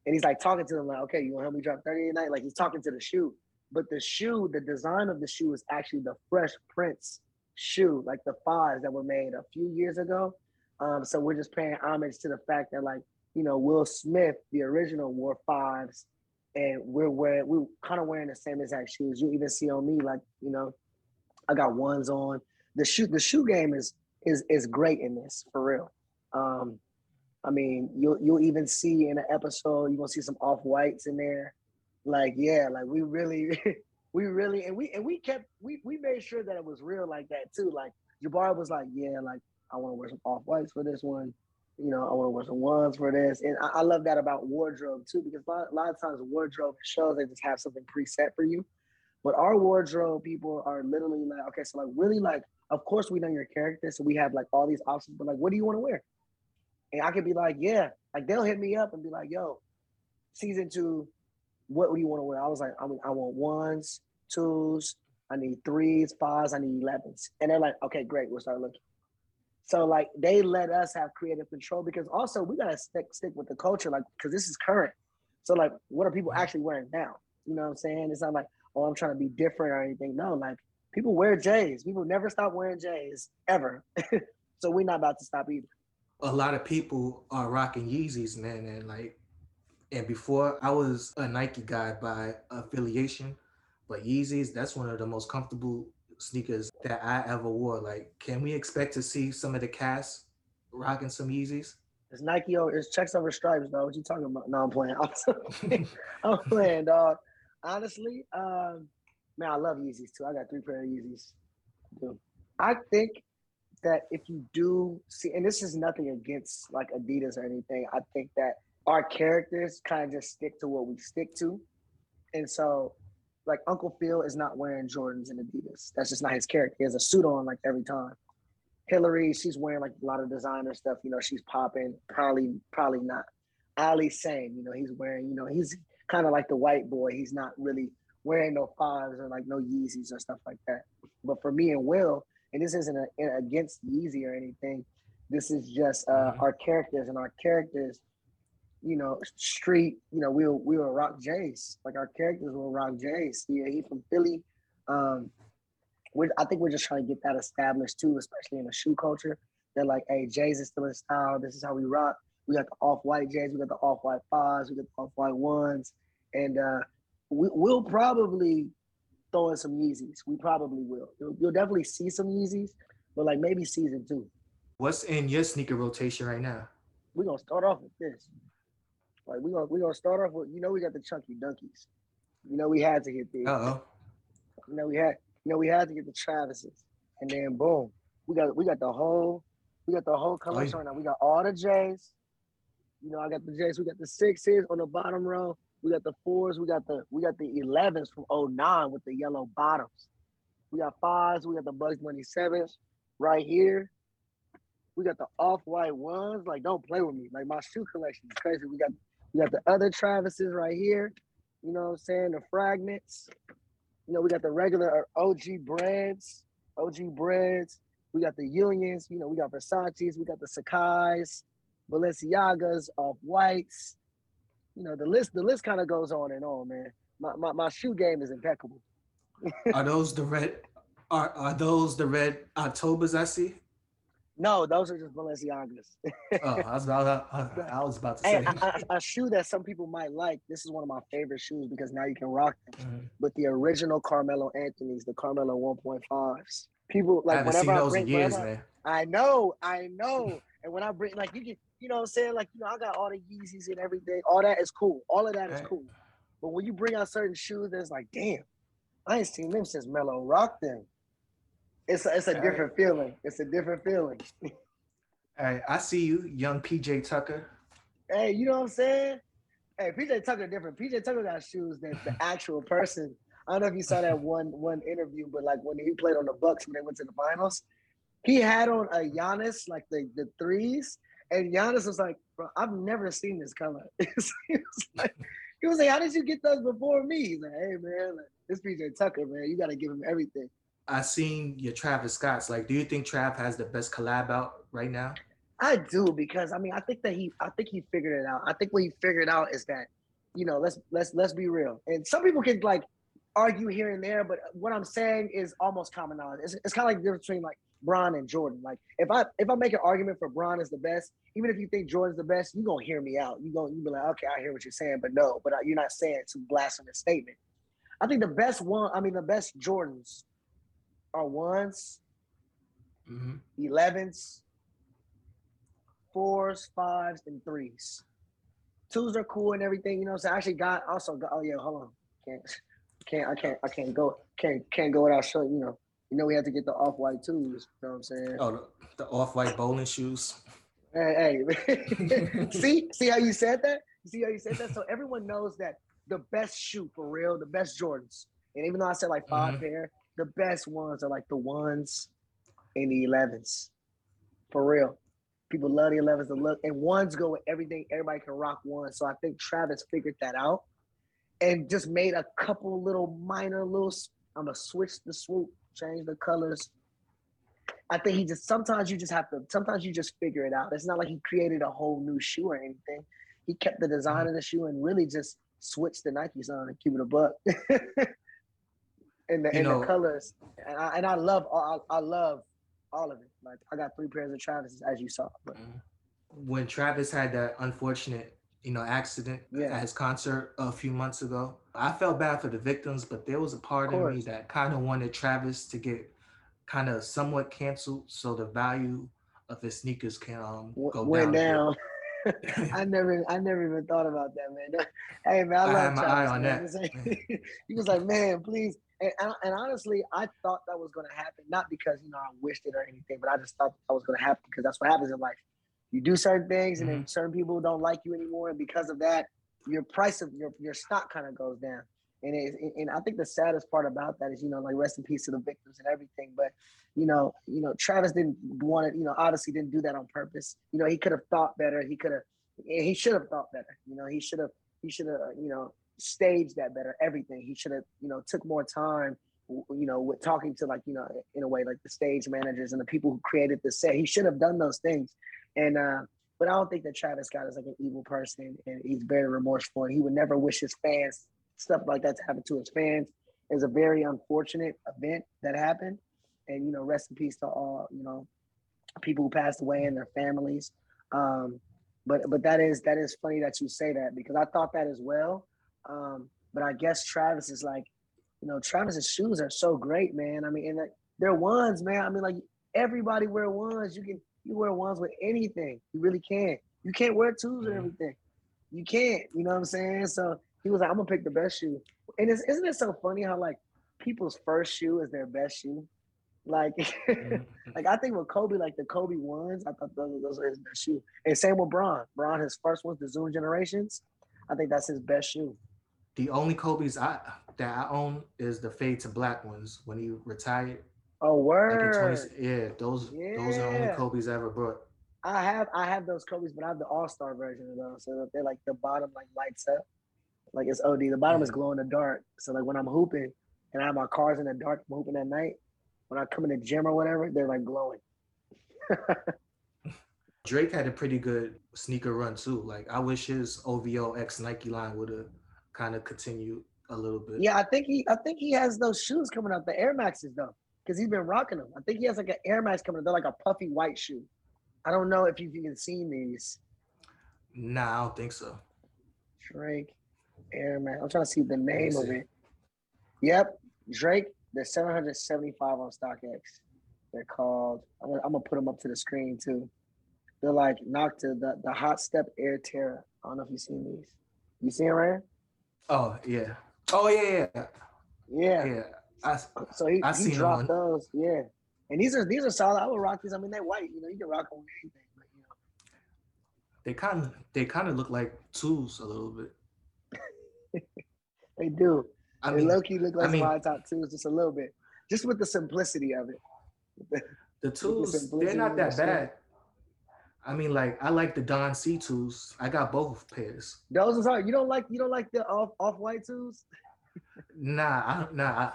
And he's like talking to them like, "Okay, you want to help me drop thirty tonight?" Like he's talking to the shoe. But the shoe, the design of the shoe is actually the Fresh Prince shoe, like the fives that were made a few years ago. Um, so we're just paying homage to the fact that like, you know, Will Smith, the original, wore fives, and we're wearing we kind of wearing the same exact shoes. You even see on me, like, you know, I got ones on. The shoe, the shoe game is is is great in this for real. Um, I mean, you'll you'll even see in an episode, you're gonna see some off whites in there. Like, yeah, like we really we really and we and we kept we we made sure that it was real like that too. Like Jabari was like, yeah, like I want to wear some off whites for this one. You know, I want to wear some ones for this, and I, I love that about wardrobe too because a lot, a lot of times wardrobe shows they just have something preset for you, but our wardrobe people are literally like, okay, so like really like, of course we know your character, so we have like all these options, but like, what do you want to wear? And I could be like, yeah, like they'll hit me up and be like, yo, season two, what do you want to wear? I was like, I mean, I want ones, twos, I need threes, fives, I need elevens. And they're like, okay, great, we'll start looking. So like they let us have creative control because also we gotta stick stick with the culture, like because this is current. So like what are people actually wearing now? You know what I'm saying? It's not like, oh, I'm trying to be different or anything. No, like people wear J's. People never stop wearing J's ever. so we're not about to stop either. A lot of people are rocking Yeezys, man, and like and before I was a Nike guy by affiliation, but Yeezys, that's one of the most comfortable sneakers that I ever wore. Like, can we expect to see some of the cast rocking some Yeezys? It's Nike over it's checks over stripes, though. What you talking about? No, I'm playing. I'm, I'm playing, dog. Honestly, um, man, I love Yeezys too. I got three pair of Yeezys. I think that if you do see, and this is nothing against like Adidas or anything, I think that our characters kind of just stick to what we stick to. And so like Uncle Phil is not wearing Jordans and Adidas. That's just not his character. He has a suit on like every time. Hilary, she's wearing like a lot of designer stuff. You know, she's popping. Probably, probably not. Ali, same. You know, he's wearing. You know, he's kind of like the white boy. He's not really wearing no fives or like no Yeezys or stuff like that. But for me and Will, and this isn't a, against Yeezy or anything. This is just uh, mm-hmm. our characters, and our characters you know, street, you know, we'll we'll rock Jays. Like our characters were rock Jays. Yeah, he from Philly. Um, we I think we're just trying to get that established too, especially in the shoe culture. They're like, hey, Jays is still in style. This is how we rock. We got the off-white Jays, we got the off-white fives, we got the off-white ones. And uh we, we'll probably throw in some Yeezys. We probably will. You'll, you'll definitely see some Yeezys, but like maybe season two. What's in your sneaker rotation right now? We're gonna start off with this. Like we gonna we gonna start off with you know we got the chunky donkeys. You know we had to hit these. Uh-oh. You know we had you know we had to get the Travises. And then boom, we got we got the whole we got the whole collection oh, right now. We got all the J's. You know, I got the J's, we got the sixes on the bottom row. We got the fours, we got the we got the elevens from 09 with the yellow bottoms. We got fives, we got the Bugs Bunny sevens right here. We got the off-white ones. Like, don't play with me. Like my shoe collection is crazy. We got we got the other Travises right here. You know what I'm saying? The fragments. You know, we got the regular OG brands, OG brands. We got the Unions. You know, we got Versace's. We got the Sacai's, Balenciagas, Off Whites. You know, the list. The list kind of goes on and on, man. My, my my shoe game is impeccable. are those the red? Are are those the red Octobers I see? No, those are just Balenciagas. oh, I was, about, I, was about to say. a, a, a, shoe that some people might like. This is one of my favorite shoes because now you can rock them mm-hmm. with the original Carmelo Anthony's, the Carmelo 1.5s. People like I whenever I bring, years, whenever, I know, I know. and when I bring like you can, you know what I'm saying? Like, you know, I got all the Yeezys and everything. All that is cool. All of that is cool. But when you bring out certain shoes, that's like, damn, I ain't seen them since Melo rocked them it's a, it's a different feeling. It's a different feeling. hey, I see you, young PJ Tucker. Hey, you know what I'm saying? Hey, PJ Tucker different. PJ Tucker got shoes than the actual person. I don't know if you saw that one one interview, but like when he played on the Bucks when they went to the finals, he had on a Giannis like the the threes, and Giannis was like, "Bro, I've never seen this color." he was like, he was like, "How did you get those before me?" He's like, "Hey man, like, this PJ Tucker, man, you got to give him everything." I seen your Travis Scott's. Like, do you think Trav has the best collab out right now? I do because I mean I think that he I think he figured it out. I think what he figured out is that, you know, let's let's let's be real. And some people can like argue here and there, but what I'm saying is almost common knowledge. It's, it's kind of like the difference between like Bron and Jordan. Like if I if I make an argument for Bron is the best, even if you think Jordan's the best, you gonna hear me out. You gonna you be like, okay, I hear what you're saying, but no, but uh, you're not saying some blasphemous statement. I think the best one, I mean, the best Jordans are ones, mm-hmm. 11s, fours, fives, and threes. Twos are cool and everything, you know. So I actually got also got. Oh yeah, hold on. Can't, can't. I can't. I can't go. Can't. Can't go without showing. You know. You know we had to get the off white twos. You know what I'm saying? Oh, the, the off white bowling shoes. Hey, hey. see, see how you said that? See how you said that? So everyone knows that the best shoe for real, the best Jordans. And even though I said like 5 mm-hmm. pair, the best ones are like the ones in the 11s. For real. People love the 11s to look. And ones go with everything. Everybody can rock one. So I think Travis figured that out and just made a couple little minor little I'm gonna switch the swoop, change the colors. I think he just sometimes you just have to sometimes you just figure it out. It's not like he created a whole new shoe or anything. He kept the design of the shoe and really just switched the Nikes on and keep it a buck. and the You and know- the colors. And I and I love all I, I love all of it. Like I got three pairs of Travis as you saw. But when Travis had that unfortunate, you know, accident Yeah. at his concert a few months ago, I felt bad for the victims, but there was a part of, me that kind of wanted Travis to get kind of somewhat canceled, so the value of his sneakers can um, go went down. down. I never, I never even thought about that, man. Hey, man, I, I love had my eye on man. that, It's like- man. he was like, man, please. And, and, and honestly, I thought that was going to happen, not because you know I wished it or anything, but I just thought that was going to happen because that's what happens in life. You do certain things, and then mm-hmm. certain people don't like you anymore, and because of that, your price of your your stock kind of goes down. And it, and I think the saddest part about that is, you know, like rest in peace to the victims and everything. But you know, you know, Travis didn't want it. You know, obviously didn't do that on purpose. You know, he could have thought better. He could have, he should have thought better. You know, he should have, he should have, you know, staged that better. Everything. He should have, you know, took more time. You know, with talking to like, you know, in a way like the stage managers and the people who created the set. He should have done those things. And uh, but I don't think that Travis Scott is like an evil person, and he's very remorseful. And he would never wish his fans stuff like that to happen to his fans. It's a very unfortunate event that happened, and you know, rest in peace to all you know people who passed away and their families. Um, but but that is that is funny that you say that because I thought that as well. Um, but I guess Travis is like, you know, Travis's shoes are so great, man. I mean, and like, they're ones, man. I mean, like everybody wear ones. You can you wear ones with anything. You really can't. You can't wear twos with Mhm. everything. You can't. You know what I'm saying? So he was like, I'm gonna pick the best shoe. And it's, isn't it so funny how like people's first shoe is their best shoe? Like, Mhm. like I think with Kobe, like the Kobe ones, I thought those, those were his best shoe. And same with Bron. Bron, his first ones, the Zoom Generations. I think that's his best shoe. the only Kobe's I that I own is the fade to black ones when he retired. Oh, Like word. 20, yeah, those those are only Yeah. Kobe's I ever brought. I have I have those Kobe's, but I have the All Star version of those. So that they're like the bottom like lights up, like it's OD. The bottom is mm-hmm. glow in the dark. So like when I'm hooping and I have my cars in the dark, I'm hooping at night. When I come in the gym or whatever, they're like glowing. Drake had a pretty good sneaker run too. Like I wish his OVO X Nike line would have kind of continued a little bit. Yeah, I think he I think he has those shoes coming out, the Air Maxes though, because he's been rocking them. I think he has like an Air Max coming. Up. They're like a puffy white shoe. I don't know if you've even seen these. Nah, I don't think so. Drake Air Max. I'm trying to see the name of it. Yep, Drake. They're 775 on StockX. They're called. I'm gonna, I'm gonna put them up to the screen too. They're like Nocta, the the Hot Step Air Terra. I don't know if you've seen these. You seen it, Ryan? Oh yeah. Oh yeah, yeah, Yeah. yeah. I, So he, I he dropped on- those. Yeah. And these are these are solid. I would rock these. I mean, they're white. You know, you can rock them with anything. But you know, they kind of they kind of look like tools a little bit. they do. I they mean, low key look like I mean- top twos, just a little bit, just with the simplicity of it. the tools they're not that bad. I mean, like I like the Don C tools. I got both pairs. Those are hard. You don't like you don't like the off off white twos. Nah, I don't. Nah,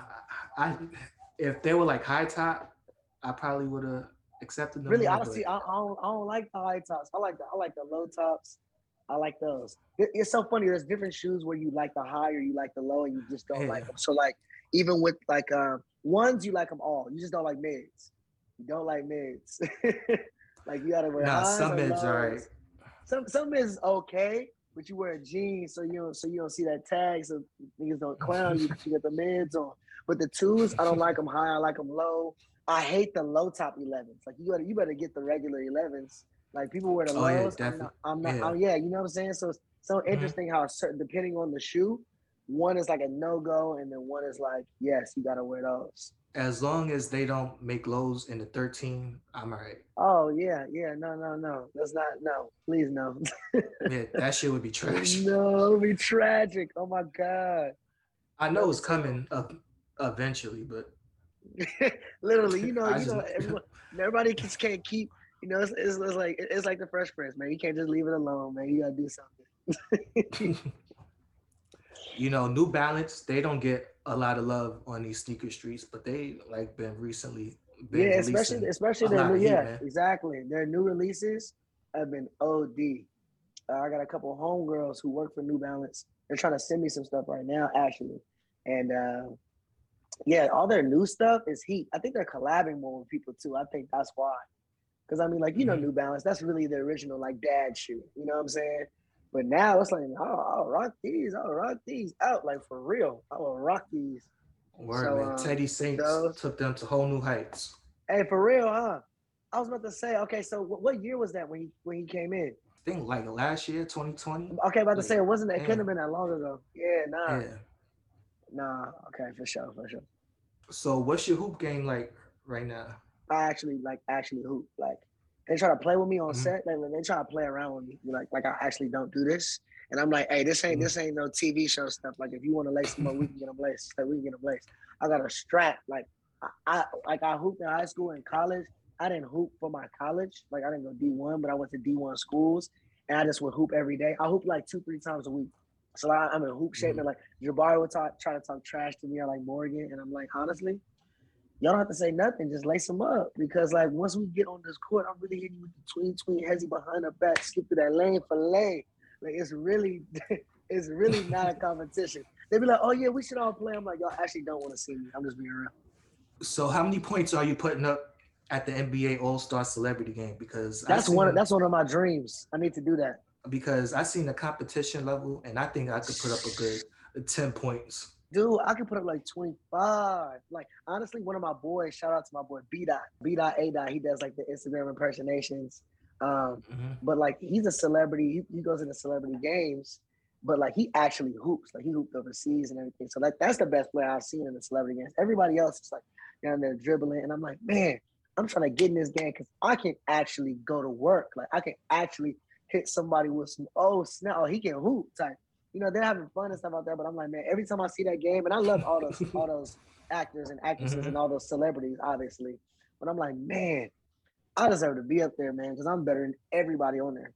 I, I, if they were like high top, I probably would have accepted them. Really, honestly, I, I don't I don't like the high tops. I like the I like the low tops. I like those. It- it's so funny. There's different shoes where you like the high or you like the low, and you just don't like them. So like even with like uh, ones, you like them all. You just don't like mids. You don't like mids. like you gotta wear nah, some mids are lows. right. Some some mids is okay, but you wear jeans, so you don't so you don't see that tag, so niggas don't clown you. You get the mids on. But the twos, I don't like them high. I like them low. I hate the low top 11s. Like you better you better get the regular 11s. Like people wear the Oh, yeah, lows. I'm definitely. not. I'm not Yeah. Mm-hmm. I'm- yeah, you know what I'm saying. So it's so interesting how certain depending on the shoe, one is like a no go, and then one is like yes, you gotta wear those. As long as they don't make lows in the 13, I'm alright. Oh yeah, yeah. No, no, no. That's not no. Please no. Yeah, that shit would be trash. no, it'd be tragic. Oh my god. I know it's coming up eventually, but Literally, you know, you just- know, everyone, everybody just can't keep. You know, it's, it's, it's like it's like the Fresh Prince, man. You can't just leave it alone, man. You gotta do something. You know, New Balance, they don't get a lot of love on these sneaker streets, but they like been recently. Been yeah, especially especially their new yeah, man. exactly. Their new releases have been OD. Uh, I got a couple homegirls who work for New Balance. They're trying to send me some stuff right now, actually. And uh, yeah, all their new stuff is heat. I think they're collabing more with people too. I think that's why. Because I mean, like you know, Mhm. New Balance, that's really the original like dad shoe. You know what I'm saying? But now it's like, oh, I'll rock these. I'll rock these out like for real. I will rock these. Word, So, man. um, Teddy Santis those- took them to whole new heights. Hey, for real, huh? I was about to say, okay, so what, what year was that when he when he came in? I think like last year, 2020. Okay, about to say it wasn't. It couldn't have been that long ago. Yeah, nah, Yeah. nah. Okay, for sure, for sure. So what's your hoop game like right now? I actually like actually hoop. Like they try to play with me on Mhm. set. Like they try to play around with me. Like like I actually don't do this. And I'm like, hey, this ain't Mhm. this ain't no TV show stuff. Like if you want to lace them up, we can get them laced. Like we can get them laced. I got a strap. Like I, I like I hooped in high school and college. I didn't hoop for my college. Like I didn't go D1, but I went to D1 schools and I just would hoop every day. I hoop like two, three times a week. So I, I'm in hoop shape. And like Jabari would talk, try to talk trash to me or like Morgan. And I'm like, honestly, y'all don't have to say nothing. Just lace them up. Because like once we get on this court, I'm really hitting you with the tween tween hezzy behind the back, skip through that lane for lane. Like it's really it's really not a competition. They be like, oh yeah, we should all play. I'm like, y'all actually don't want to see me. I'm just being real. So how many points are you putting up at the NBA All Star Celebrity Game? Because That's one seen- that's one of my dreams. I need to do that. because I seen the competition level, and I think I could put up a good ten points. Dude, I could put up like 25. Like, honestly, one of my boys, shout out to my boy B Dot, B Dot A Dot. He does like the Instagram impersonations. Um, Mhm. but like he's a celebrity. He, he goes into celebrity games, but like he actually hoops. Like he hooped overseas and everything. So like that's the best player I've seen in the celebrity games. Everybody else is like down there dribbling, and I'm like, man, I'm trying to get in this game because I can actually go to work. Like I can actually hit somebody with some oh snap, oh he can hoop type. You know they're having fun and stuff out there, but I'm like, man, every time I see that game, and I love all those all those actors and actresses Mhm. and all those celebrities, obviously. But I'm like, man, I deserve to be up there, man, because I'm better than everybody on there.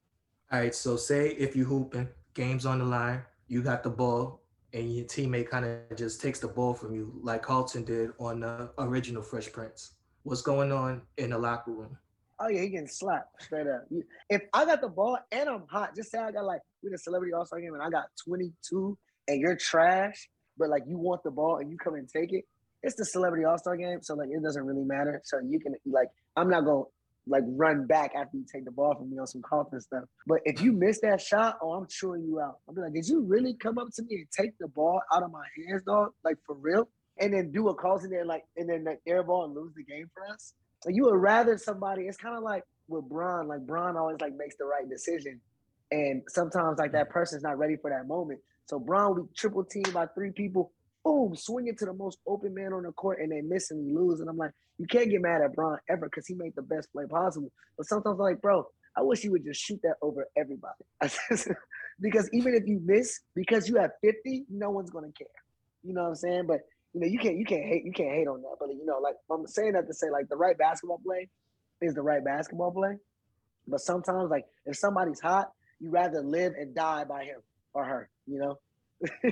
All right, so say if you hooping, games on the line, you got the ball, and your teammate kind of just takes the ball from you, like Carlton did on the original Fresh Prince. What's going on in the locker room? Oh yeah, he getting slapped straight up. If I got the ball and I'm hot, just say I got like we the celebrity all star game and I got 22 and you're trash, but like you want the ball and you come and take it. It's the celebrity all star game, so like it doesn't really matter. So you can like I'm not gonna like run back after you take the ball from me on some confidence stuff. But if you miss that shot, oh, I'm chewing you out. I'll be like, did you really come up to me and take the ball out of my hands, dog? Like for real? And then do a calls in there, like, and then like air ball and lose the game for us? You would rather somebody. It's kind of like with Bron. Like Bron always like makes the right decision, and sometimes like that person's not ready for that moment. So Bron we triple team by three people. Boom, swing it to the most open man on the court, and they miss and lose. And I'm like, you can't get mad at Bron ever because he made the best play possible. But sometimes I'm like, bro, I wish you would just shoot that over everybody. because even if you miss, because you have 50, no one's gonna care. You know what I'm saying? But you know, you can't you can't hate you can't hate on that. But you know, like I'm saying that to say like the right basketball play is the right basketball play. But sometimes like if somebody's hot, you rather live and die by him or her, you know?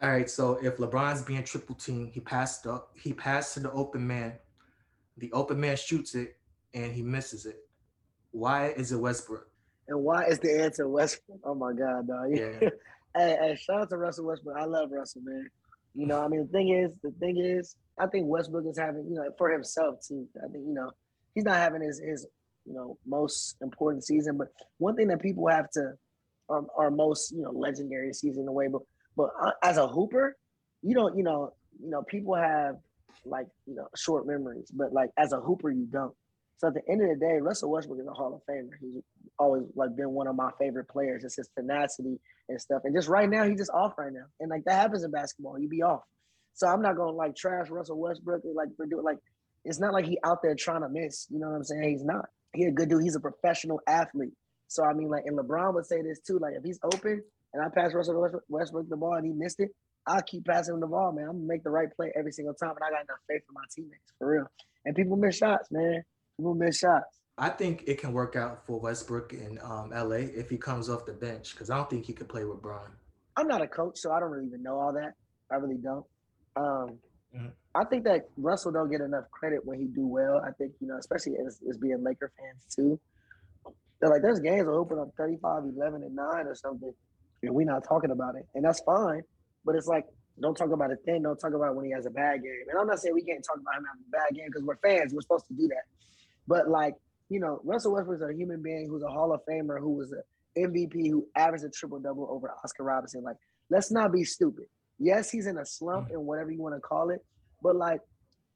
All right, so if LeBron's being triple teamed, he passed up, he passed to the open man. The open man shoots it and he misses it. Why is it Westbrook? And why is the answer Westbrook? Oh my God, dog. Yeah. hey, hey, shout out to Russell Westbrook. I love Russell, man. You know, I mean, the thing is, the thing is, I think Westbrook is having, you know, for himself too. I think, you know, he's not having his his, you know, most important season. But one thing that people have to, um, our most, you know, legendary season in a way. But but uh, as a hooper, you don't, you know, you know, people have like, you know, short memories. But like as a hooper, you don't. So at the end of the day, Russell Westbrook is a Hall of Famer. He's always like been one of my favorite players. It's his tenacity and stuff. And just right now, he's just off right now. And like that happens in basketball. You be off. So I'm not gonna like trash Russell Westbrook like we're doing like it's not like he out there trying to miss. You know what I'm saying? He's not. He a good dude. He's a professional athlete. So I mean, like, and LeBron would say this too. Like, if he's open and I pass Russell Westbrook- the ball and he missed it, I'll keep passing him the ball, man. I'm gonna make the right play every single time, and I got enough faith in my teammates for real. And people miss shots, man. People miss shots. I think it can work out for Westbrook in um, LA if he comes off the bench because I don't think he could play with Bron. I'm not a coach, so I don't really even know all that. I really don't. Um, Mhm. I think that Russell don't get enough credit when he do well. I think you know, especially as, as being Laker fans too. They're like, there's games that open up 35, 11, and nine or something, and we're not talking about it, and that's fine. But it's like, don't talk about it then. Don't talk about when he has a bad game. And I'm not saying we can't talk about him having a bad game because we're fans. We're supposed to do that. But like, you know, Russell Westbrook's a human being who's a Hall of Famer, who was an MVP, who averaged a triple double over Oscar Robinson. Like, let's not be stupid. Yes, he's in a slump and whatever you want to call it, but like,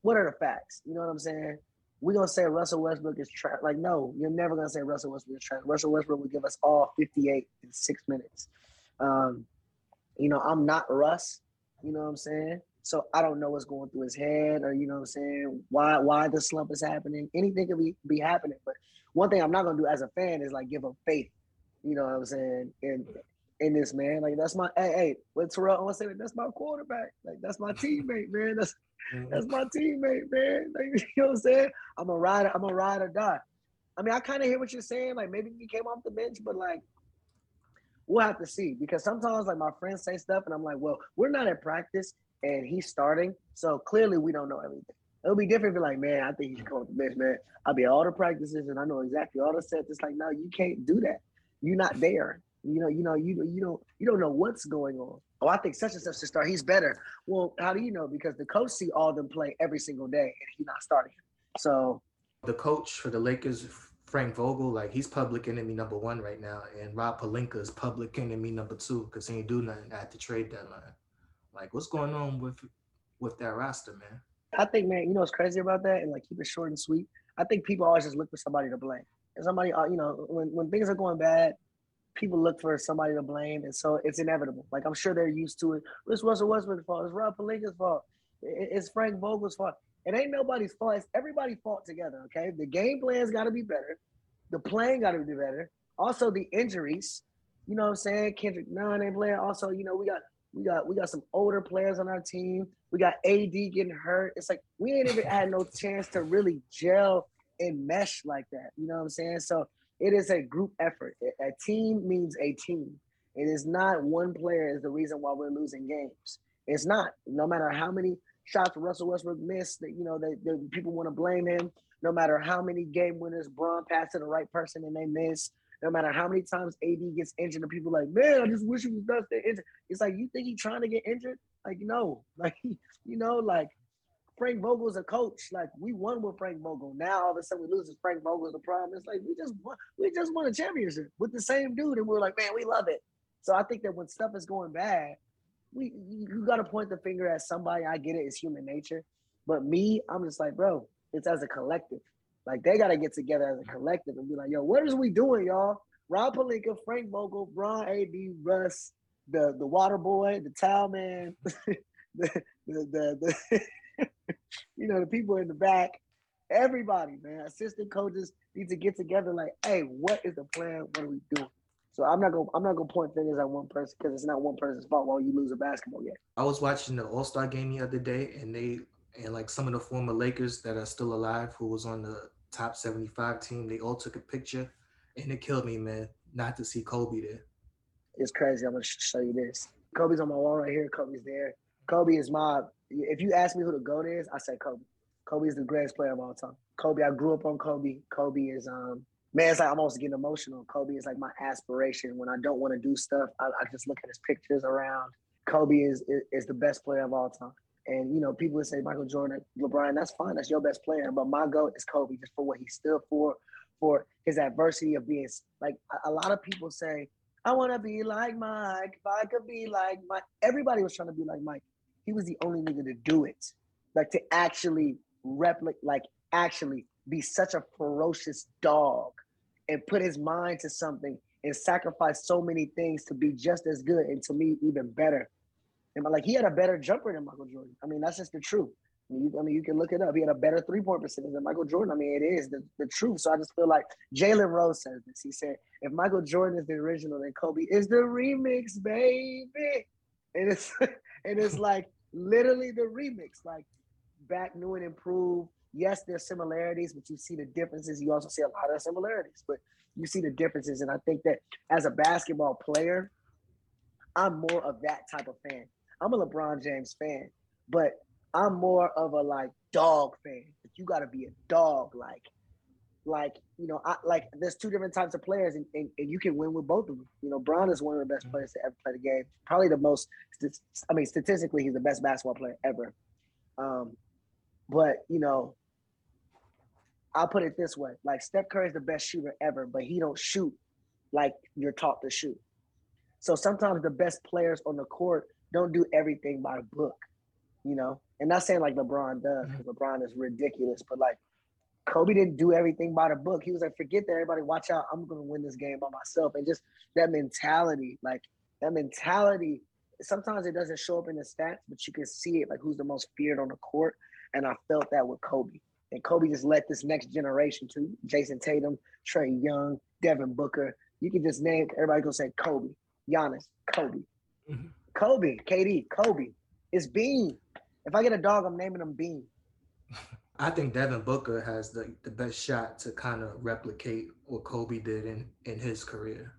what are the facts? You know what I'm saying? We're gonna say Russell Westbrook is trash. Like, no, you're never gonna say Russell Westbrook is trash. Russell Westbrook will give us all 58 in six minutes. Um, you know, I'm not Russ. You know what I'm saying? So I don't know what's going through his head, or you know what I'm saying, why why the slump is happening. Anything could be be happening. But one thing I'm not gonna do as a fan is like give up faith. You know what I'm saying? In in this man, like that's my hey hey. What Terrell I want to say? That's my quarterback. Like that's my teammate, man. That's mm-hmm. that's my teammate, man. Like, you know what I'm saying? I'm a rider. I'm a ride or die. I mean, I kind of hear what you're saying. Like maybe he came off the bench, but like we'll have to see because sometimes like my friends say stuff and I'm like, well, we're not at practice and he's starting, so clearly we don't know everything. It'll be different if you're like, man, I think he should come off the bench, man. I'll be at all the practices and I know exactly all the sets. It's like, no, you can't do that. You're not there. You know, you know, you you don't you don't know what's going on. Oh, I think such and such should start. He's better. Well, how do you know? Because the coach see all them play every single day and he's not starting. So The coach for the Lakers, Frank Vogel, like he's public enemy number one right now, and Rob Pelinka is public enemy number two because he ain't do nothing at the trade deadline. Like, what's going on with with that roster, man? I think, man, you know what's crazy about that, and like keep it short and sweet. I think people always just look for somebody to blame. And somebody, uh, you know, when when things are going bad, people look for somebody to blame, and so it's inevitable. Like I'm sure they're used to it. It's Russell Westbrook's fault. It's Rob Pelinka's fault. It's Frank Vogel's fault. It ain't nobody's fault. It's everybody's fault together. Okay, the game plan's got to be better. The playing got to be better. Also, the injuries. You know what I'm saying? Kendrick Nunn ain't playing. Also, you know we got we got we got some older players on our team. We got AD getting hurt. It's like we ain't even had no chance to really gel and mesh like that. You know what I'm saying? So it is a group effort. A- team means a team. It is not one player is the reason why we're losing games. It's not. No matter how many shots Russell Westbrook missed, that you know that that people want to blame him. No matter how many game winners Bron passed to the right person and they miss. No matter how many times AD gets injured and people like, man, I just wish he was not stay injured. It's like you think he's trying to get injured? Like no, like you know, like Frank Vogel's a coach. Like we won with Frank Vogel. Now all of a sudden we lose with Frank Vogel's the problem. It's like we just won, we just won a championship with the same dude, and we're like, man, we love it. So I think that when stuff is going bad, we you, you got to point the finger at somebody. I get it; it's human nature. But me, I'm just like, bro, it's as a collective. Like they got to get together as a collective and be like, yo, what is we doing, y'all? Rob Pelinka, Frank Vogel, Bron, AD, Russ, the the Water Boy, the Towel Man, the the the, the you know the people in the back, everybody, man, assistant coaches need to get together. Like, hey, what is the plan? What are we doing? So I'm not gonna I'm not gonna point fingers at one person because it's not one person's fault while you lose a basketball game. I was watching the All Star game the other day, and they and like some of the former Lakers that are still alive, who was on the top 75 team, they all took a picture, and it killed me, man, not to see Kobe there. It's crazy. I'm gonna show you this. Kobe's on my wall right here. Kobe's there. Kobe is my. If you ask me who the goat is, I say Kobe. Kobe is the greatest player of all time. Kobe, I grew up on Kobe. Kobe is um man, it's like I'm almost getting emotional. Kobe is like my aspiration. When I don't want to do stuff, I, I just look at his pictures around. Kobe is, is is the best player of all time. And you know, people would say Michael Jordan, LeBron, that's fine, that's your best player. But my goat is Kobe, just for what he stood for, for his adversity of being like a, lot of people say, I want to be like Mike. If I could be like Mike, everybody was trying to be like Mike. He was the only nigga to do it, like to actually replicate, like actually be such a ferocious dog and put his mind to something and sacrifice so many things to be just as good and to me even better. And like he had a better jumper than Michael Jordan. I mean, that's just the truth. I mean, you, I mean, you can look it up. He had a better three point percentage than Michael Jordan. I mean, it is the, the truth. So I just feel like Jalen Rose says this. He said, if Michael Jordan is the original, then Kobe is the remix, baby. And it's and it's like literally the remix, like back new and improved. Yes, there's similarities, but you see the differences. You also see a lot of similarities, but you see the differences. And I think that as a basketball player, I'm more of that type of fan. I'm a LeBron James fan, But I'm more of a like dog fan. You got to be a dog, like, like you know, I like. There's two different types of players, and, and, and you can win with both of them. You know, Bron is one of the best Mm-hmm. players to ever play the game. Probably the most. I mean, statistically, he's the best basketball player ever. Um, but you know, I'll put it this way: like Steph Curry is the best shooter ever, but he don't shoot like you're taught to shoot. So sometimes the best players on the court don't do everything by the book, you know. And not saying like LeBron does, because LeBron is ridiculous, but like Kobe didn't do everything by the book. He was like, forget that, everybody, watch out. I'm gonna win this game by myself. And just that mentality, like that mentality, sometimes it doesn't show up in the stats, but you can see it, like who's the most feared on the court. And I felt that with Kobe. And Kobe just let this next generation to Jayson Tatum, Trae Young, Devin Booker. You can just name everybody gonna say Kobe, Giannis, Kobe, Mhm. Kobe, KD, Kobe. It's Bean. If I get a dog, I'm naming him Bean. I think Devin Booker has the, the best shot to kind of replicate what Kobe did in, in his career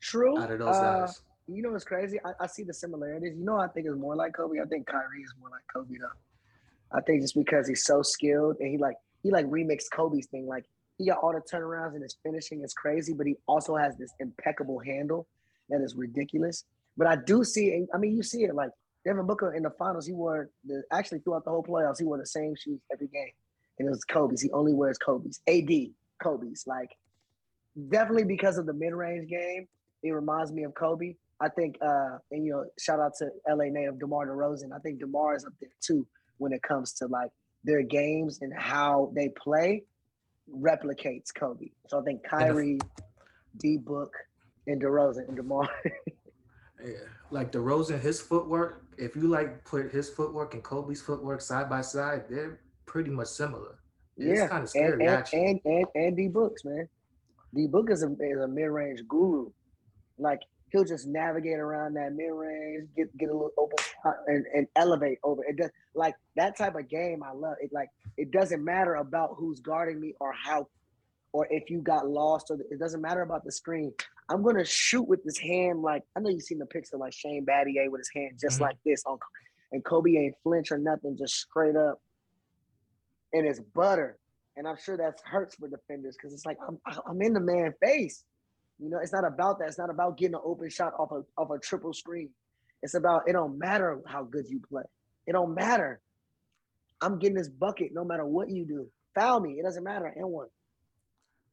True. out of those Uh, guys. You know what's crazy? I, I see the similarities. You know, I think it's more like Kobe. I think Kyrie is more like Kobe though. I think just because he's so skilled and he like he like remixed Kobe's thing. Like he got all the turnarounds and his finishing is crazy, but he also has this impeccable handle that is ridiculous. But I do see, it. I mean, you see it like Devin Booker in the finals. He wore the actually throughout the whole playoffs. He wore the same shoes every game, and it was Kobe's. He only wears Kobe's. AD Kobe's. Like definitely because of the mid range game, it reminds me of Kobe. I think, uh, and you know, shout out to LA native DeMar DeRozan. I think DeMar is up there too when it comes to like their games and how they play replicates Kobe. So I think Kyrie, D Book, and DeRozan and DeMar. Yeah. Like DeRozan, his footwork, if you like put his footwork and Kobe's footwork side by side, they're pretty much similar. It's yeah, kind of and, scary, and, actually. and and and D Books, man. D Book is a is a mid range guru. Like he'll just navigate around that mid range, get get a little open and, and elevate over. It does like that type of game. I love it. Like it doesn't matter about who's guarding me or how, or if you got lost or it doesn't matter about the screen. I'm gonna shoot with this hand. Like I know you've seen the picture like Shane Battier with his hand just Mhm. like this on, and Kobe ain't flinch or nothing, just straight up and it's butter. And I'm sure that hurts for defenders because it's like I'm I'm in the man face. You know, it's not about that. It's not about getting an open shot off a off a triple screen. It's about it don't matter how good you play. It don't matter. I'm getting this bucket no matter what you do. Foul me. It doesn't matter. And one.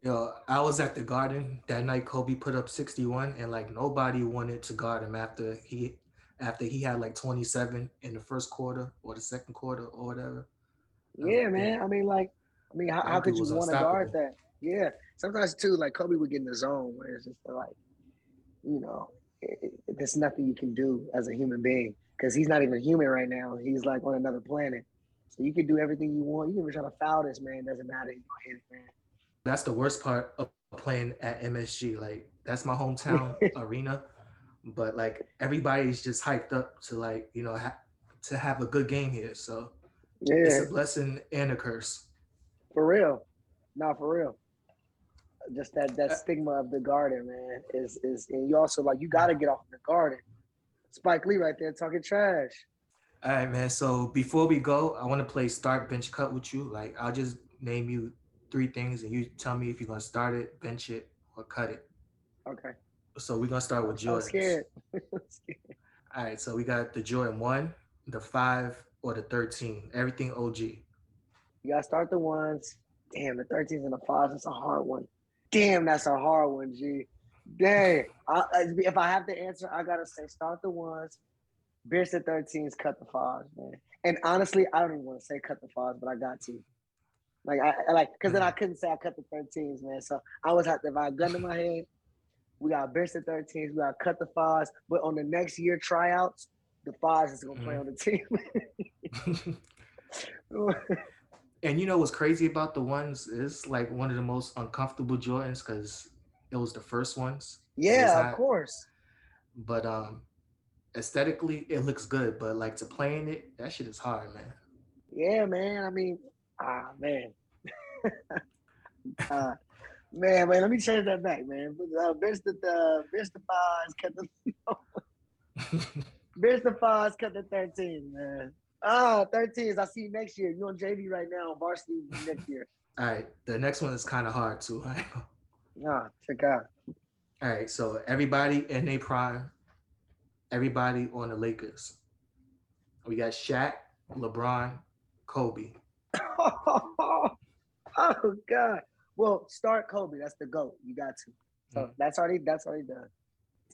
Yo, I was at the Garden that night. Kobe put up 61, and like nobody wanted to guard him after he after he had like 27 in the first quarter or the second quarter or whatever. Yeah, man. I mean, like, I mean, how, how could you want to guard that? Yeah. Sometimes too, like Kobe would get in the zone where it's just like, you know, it, it, there's nothing you can do as a human being because he's not even human right now. He's like on another planet. So you can do everything you want. You can even try to foul this man. Doesn't matter. You gonna hit it, man. That's the worst part of playing at MSG. Like that's my hometown arena, but like everybody's just hyped up to like you know ha- to have a good game here. So Yeah, it's a blessing and a curse. for real. Not for real. Just that that uh, stigma of the garden, man, is is and you also like you got to get off the garden. Spike Lee right there talking trash. All right, man. So before we go, I want to play start bench cut with you. Like I'll just name you three things, and you tell me if you're gonna start it, bench it, or cut it. Okay. So we're gonna start with Jordan. scared. I'm scared. All right. So we got the Jordan one, the five, or the thirteen. Everything OG. You gotta start the ones. Damn, the 13s and the fives. That's a hard one. Damn, that's a hard one, G. Dang. I, if I have to answer, I gotta say start the ones. Beers the 13s, cut the fives, man. And honestly, I don't even want to say cut the fives, but I got to. Like I like because then I couldn't say I cut the 13s, man. So I was have to if I a gun to my head, we got Beers the 13s, we got cut the fives. But on the next year tryouts, the fives is gonna play on the team. and you know what's crazy about the ones is like one of the most uncomfortable Jordans because it was the first ones. Yeah, of course. But um, aesthetically, it looks good. But like to play in it, that shit is hard, man. Yeah, man. I mean, ah, man. uh, man, man. Let me change that back, man. Uh, the uh, the fives, cut the. The fives, cut the 13, man. Ah, 13s. I see you next year. You on JV right now, varsity next year. All right, the next one is kind of hard too. Ah, check out. All right, so everybody in their prime, everybody on the Lakers. We got Shaq, LeBron, Kobe. Oh God. Well, start Kobe. That's the goat. You got to. So Mm. that's already that's already done.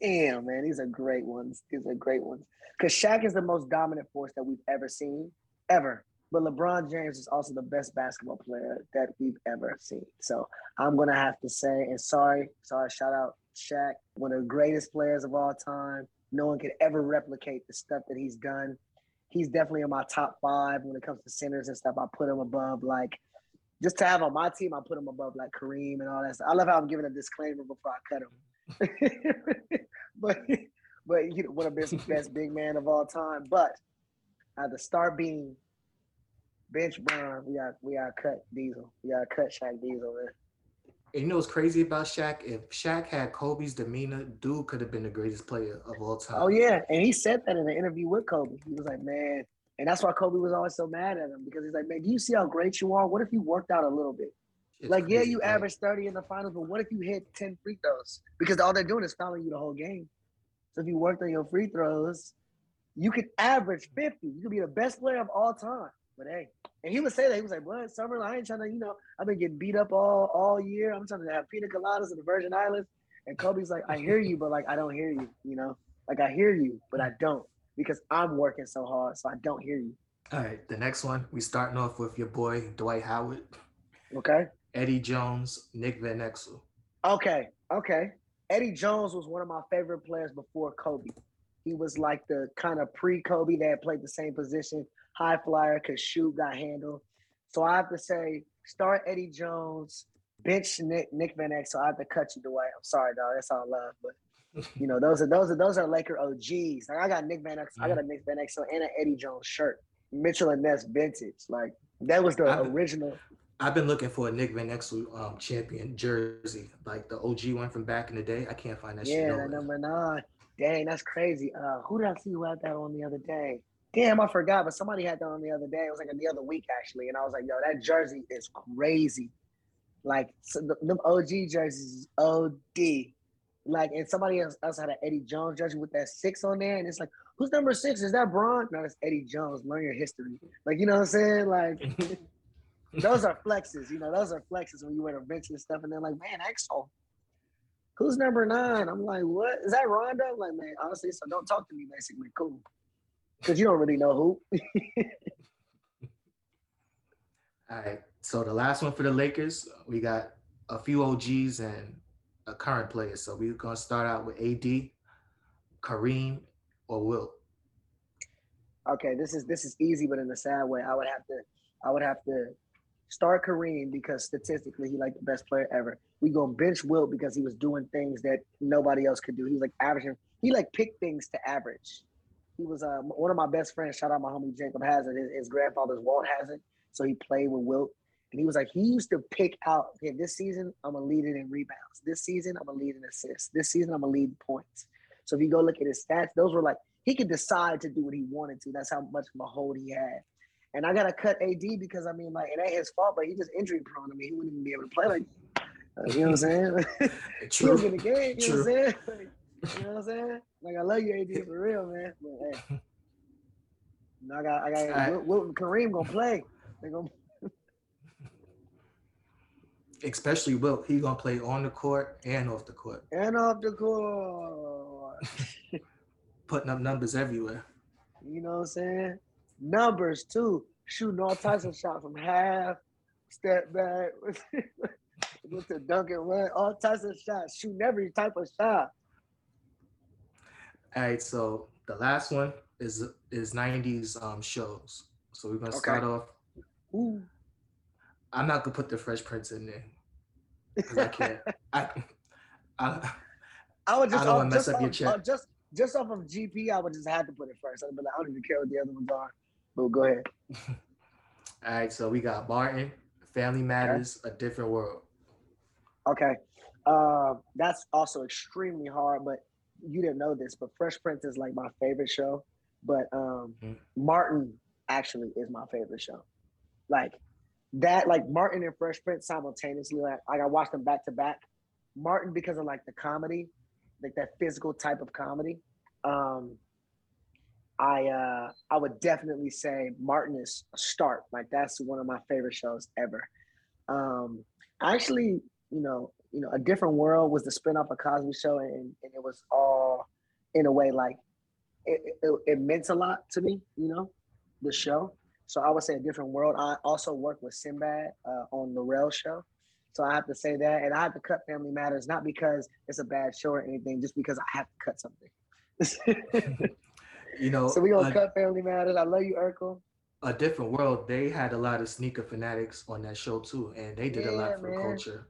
Damn, man, these are great ones. These are great ones. Because Shaq is the most dominant force that we've ever seen, ever. But LeBron James is also the best basketball player that we've ever seen. So I'm gonna have to say, and sorry, sorry, shout out Shaq, one of the greatest players of all time. No one could ever replicate the stuff that he's done. He's definitely in my top five when it comes to centers and stuff. I put him above like just to have on my team, I put him above like Kareem and all that stuff. I love how I'm giving a disclaimer before I cut him. but but you know, one of the best, best big man of all time. But at the start being bench Bron, we got we got cut Diesel. We got cut Shaq Diesel, man. And you know what's crazy about Shaq? If Shaq had Kobe's demeanor, dude could have been the greatest player of all time. Oh yeah, and he said that in an interview with Kobe. He was like, man, and that's why Kobe was always so mad at him because he's like, man, do you see how great you are? What if you worked out a little bit? It's like, yeah, you like, average 30 in the finals, but what if you hit 10 free throws? Because all they're doing is fouling you the whole game. So if you worked on your free throws, you could average 50. You could be the best player of all time. But hey, and he would say that he was like, "What, Summer? I ain't trying to, you know, I've been getting beat up all all year. I'm trying to have pina coladas in the Virgin Islands." And Kobe's like, "I hear you, but like I don't hear you. You know, like I hear you, but I don't because I'm working so hard, so I don't hear you." All right, the next one, we starting off with your boy Dwight Howard, Okay. Eddie Jones, Nick Van Exel. Okay, okay. Eddie Jones was one of my favorite players before Kobe. He was like the kind of pre-Kobe that played the same position, high flyer, could shoot, got handled. So I have to say, start Eddie Jones, bench Nick, Nick Van Exel. I have to cut you, Dwight. I'm sorry, dog. That's all love, but you know those are those are those are Laker OGs. Like I got Nick Van Exel, I got a Nick Van Exel and an Eddie Jones shirt, Mitchell and Ness vintage. Like that was the I- original. I've been looking for a Nick Van Exel um, champion jersey, like the OG one from back in the day. I can't find that shit Yeah, that number nine. Dang, that's crazy. Uh, who did I see who had that on the other day? Damn, I forgot, but somebody had that on the other day. It was like the other week actually, and I was like, "Yo, that jersey is crazy." Like so the, them OG jerseys, is OD. Like, and somebody else, else had an Eddie Jones jersey with that six on there, and it's like, "Who's number six? Is that Bron?" No, that's Eddie Jones. Learn your history. Like, you know what I'm saying? Like, those are flexes. You know, those are flexes when you wear the bench and stuff, and they're like, "Man, Exo." Oh, who's number nine? I'm like, what? Is that Rondo? I'm like, man, honestly, so don't talk to me, basically. Cool. Because you don't really know who. All right, so the last one for the Lakers, we got a few OGs and a current player. So we're gonna start out with AD, Kareem, or Wilt. okay, this is this is easy, but in a sad way. I would have to I would have to start Kareem because statistically he like the best player ever. We go bench Wilt because he was doing things that nobody else could do. He was like averaging. He like picked things to average. He was uh, one of my best friends. Shout out my homie Jacob Hazzard. His, his grandfather's Walt Hazzard, so he played with Wilt. And he was like, he used to pick out, okay, this season I'm gonna lead it in rebounds. This season I'm gonna lead in assists. This season I'm gonna lead in points. So if you go look at his stats, those were like he could decide to do what he wanted to. That's how much of a hold he had. And I gotta cut AD because I mean, like, it ain't his fault, but he just injury prone. I mean, he wouldn't even be able to play like, uh, you know what I'm saying? he was in the game. You know what I'm saying? Like, you know what I'm saying? Like, I love you, AD, for real, man. But hey, no, I got, I got, Wilt Kareem gonna play. They gonna, Especially Wilt, he gonna play on the court and off the court, and off the court. putting up numbers everywhere. You know what I'm saying? Numbers too. Shooting all types of shots from half, step back, with the dunk and run, all types of shots, shooting every type of shot. All right, so the last one is is '90s um, shows. So we're gonna start Okay. off. Ooh. I'm not gonna put the Fresh Prince in there I can't. I, I I would just, I don't wanna off- mess just up your off- check. uh, just just off of GP, I would just have to put it first. I'd be like, I don't even care what the other ones are. But go ahead. all right, so we got Martin, Family Matters, A Different World. Okay. Uh, that's also extremely hard, but you didn't know this, but Fresh Prince is like my favorite show. But um, Mhm. Martin actually is my favorite show. Like that, like Martin and Fresh Prince simultaneously. Like, like I watched them back to back. Martin because of like the comedy, like that physical type of comedy. Um, I uh I would definitely say Martin is a start. Like that's one of my favorite shows ever. Um actually, you know, you know, A Different World was the spin-off of Cosby Show and, and it was all in a way like it, it, it meant a lot to me, you know, the show. So I would say A Different World. I also worked with Sinbad uh, on the Rail show. So I have to say that. And I have to cut Family Matters, not because it's a bad show or anything, just because I have to cut something. You know, So we gonna a, cut Family Matters. I love you, Urkel. a different world. They had a lot of sneaker fanatics on that show too, and they did a lot for man. culture.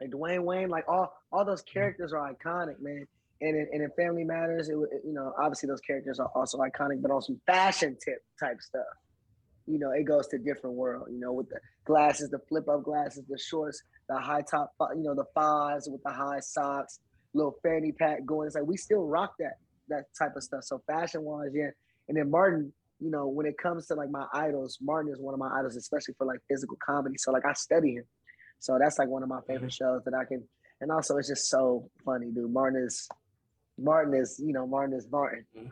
Like Dwayne Wayne, like all all those characters are iconic, man. And in, and in Family Matters, it, wa- you know, obviously those characters are also iconic, but on some fashion tip type stuff. You know, it goes to different world. You know, with the glasses, the flip up glasses, the shorts, the high top, you know, the fives with the high socks, little fanny pack going. It's like we still rock that that type of stuff. So fashion wise, yeah. And then Martin, you know, when it comes to like my idols, Martin is one of my idols, especially for like physical comedy. So like I study him. So that's like one of my favorite mm-hmm. shows that I can. And also, it's just so funny, dude. Martin is, Martin is, you know, Martin is Martin. Mm-hmm.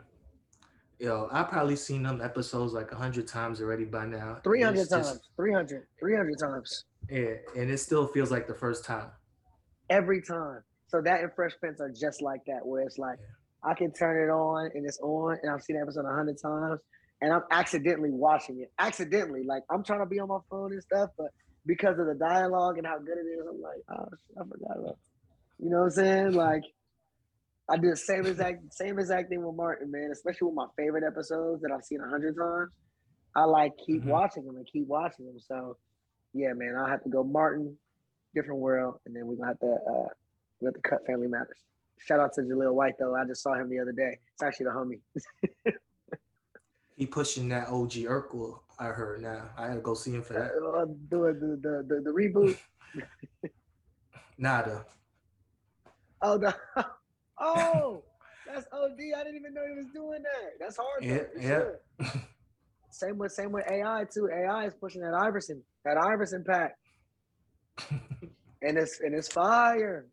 Yo, I probably seen them episodes like a hundred times already by now. Three hundred just- times, 300, 300 times Yeah, and it still feels like the first time. every time. So that and Fresh Prince are just like that, where it's like I can turn it on and it's on, and I've seen the episode a hundred times, and I'm accidentally watching it. Accidentally, like I'm trying to be on my phone and stuff, but because of the dialogue and how good it is, I'm like, oh, I forgot about. it. You know what I'm saying? Like, I do the same exact same exact thing with Martin, man. Especially with my favorite episodes that I've seen a hundred times. I like keep Mhm. watching them and keep watching them. So, yeah, man, I'll have to go Martin, different world, and then we're gonna have to uh, we have to cut Family Matters. Shout out to Jaleel White though. I just saw him the other day. It's actually the homie. He pushing that OG Urkel. I heard now. I gotta go see him for that. Uh, doing the, the the the reboot. Nada. Oh, the, oh, that's OD. I didn't even know he was doing that. That's hard. Yeah, yeah. Same with same with AI too. AI is pushing that Iverson, that Iverson pack, and it's and it's fire.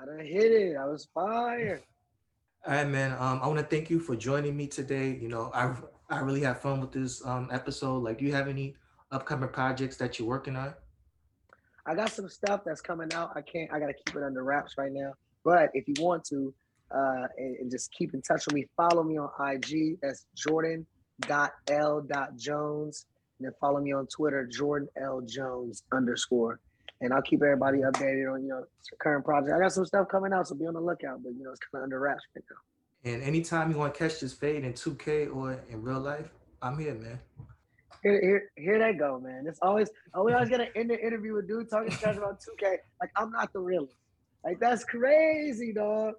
I done hit it. I was fire. All right, man. Um, I want to thank you for joining me today. You know, I I really had fun with this um episode. Like, do you have any upcoming projects that you're working on? I got some stuff that's coming out. I can't. I gotta keep it under wraps right now. But if you want to, uh, and, and just keep in touch with me, follow me on IG. That's Jordan dot L Jones, and then follow me on Twitter, Jordan L Jones underscore. And I'll keep everybody updated on you know current projects. I got some stuff coming out, so be on the lookout. But you know it's kind of under wraps right now. And anytime you want to catch this fade in 2K or in real life, I'm here, man. Here, here, here they go, man. It's always, oh, we always gotta end the interview with dude talking trash about 2K. Like I'm not the realest. Like that's crazy, dog.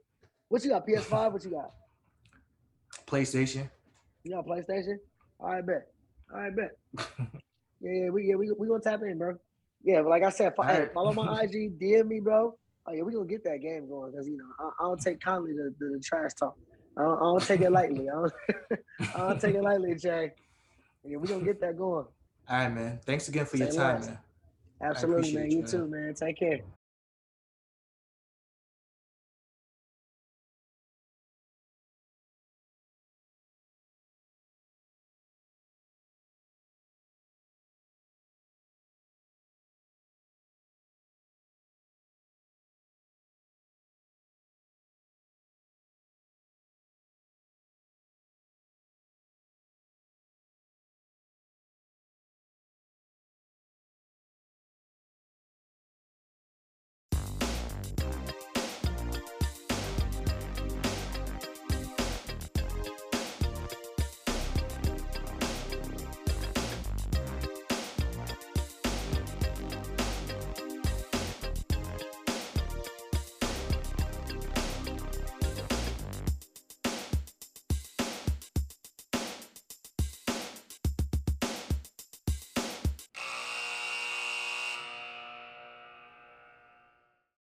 What you got? PS5? What you got? PlayStation. You got PlayStation? All right, bet. All right, bet. yeah, yeah, we yeah we we gonna tap in, bro. Yeah, but like I said, fo- hey, Alright. follow my IG, DM me, bro. Oh yeah, we gonna get that game going because you know I, I don't take kindly to, to the trash talk. I don't, I don't take it lightly. I don't, I don't take it lightly, Jay. Yeah, we gonna get that going. All right, man. Thanks again for your time, less. man. Absolutely, man. you, You man. too, man. Take care.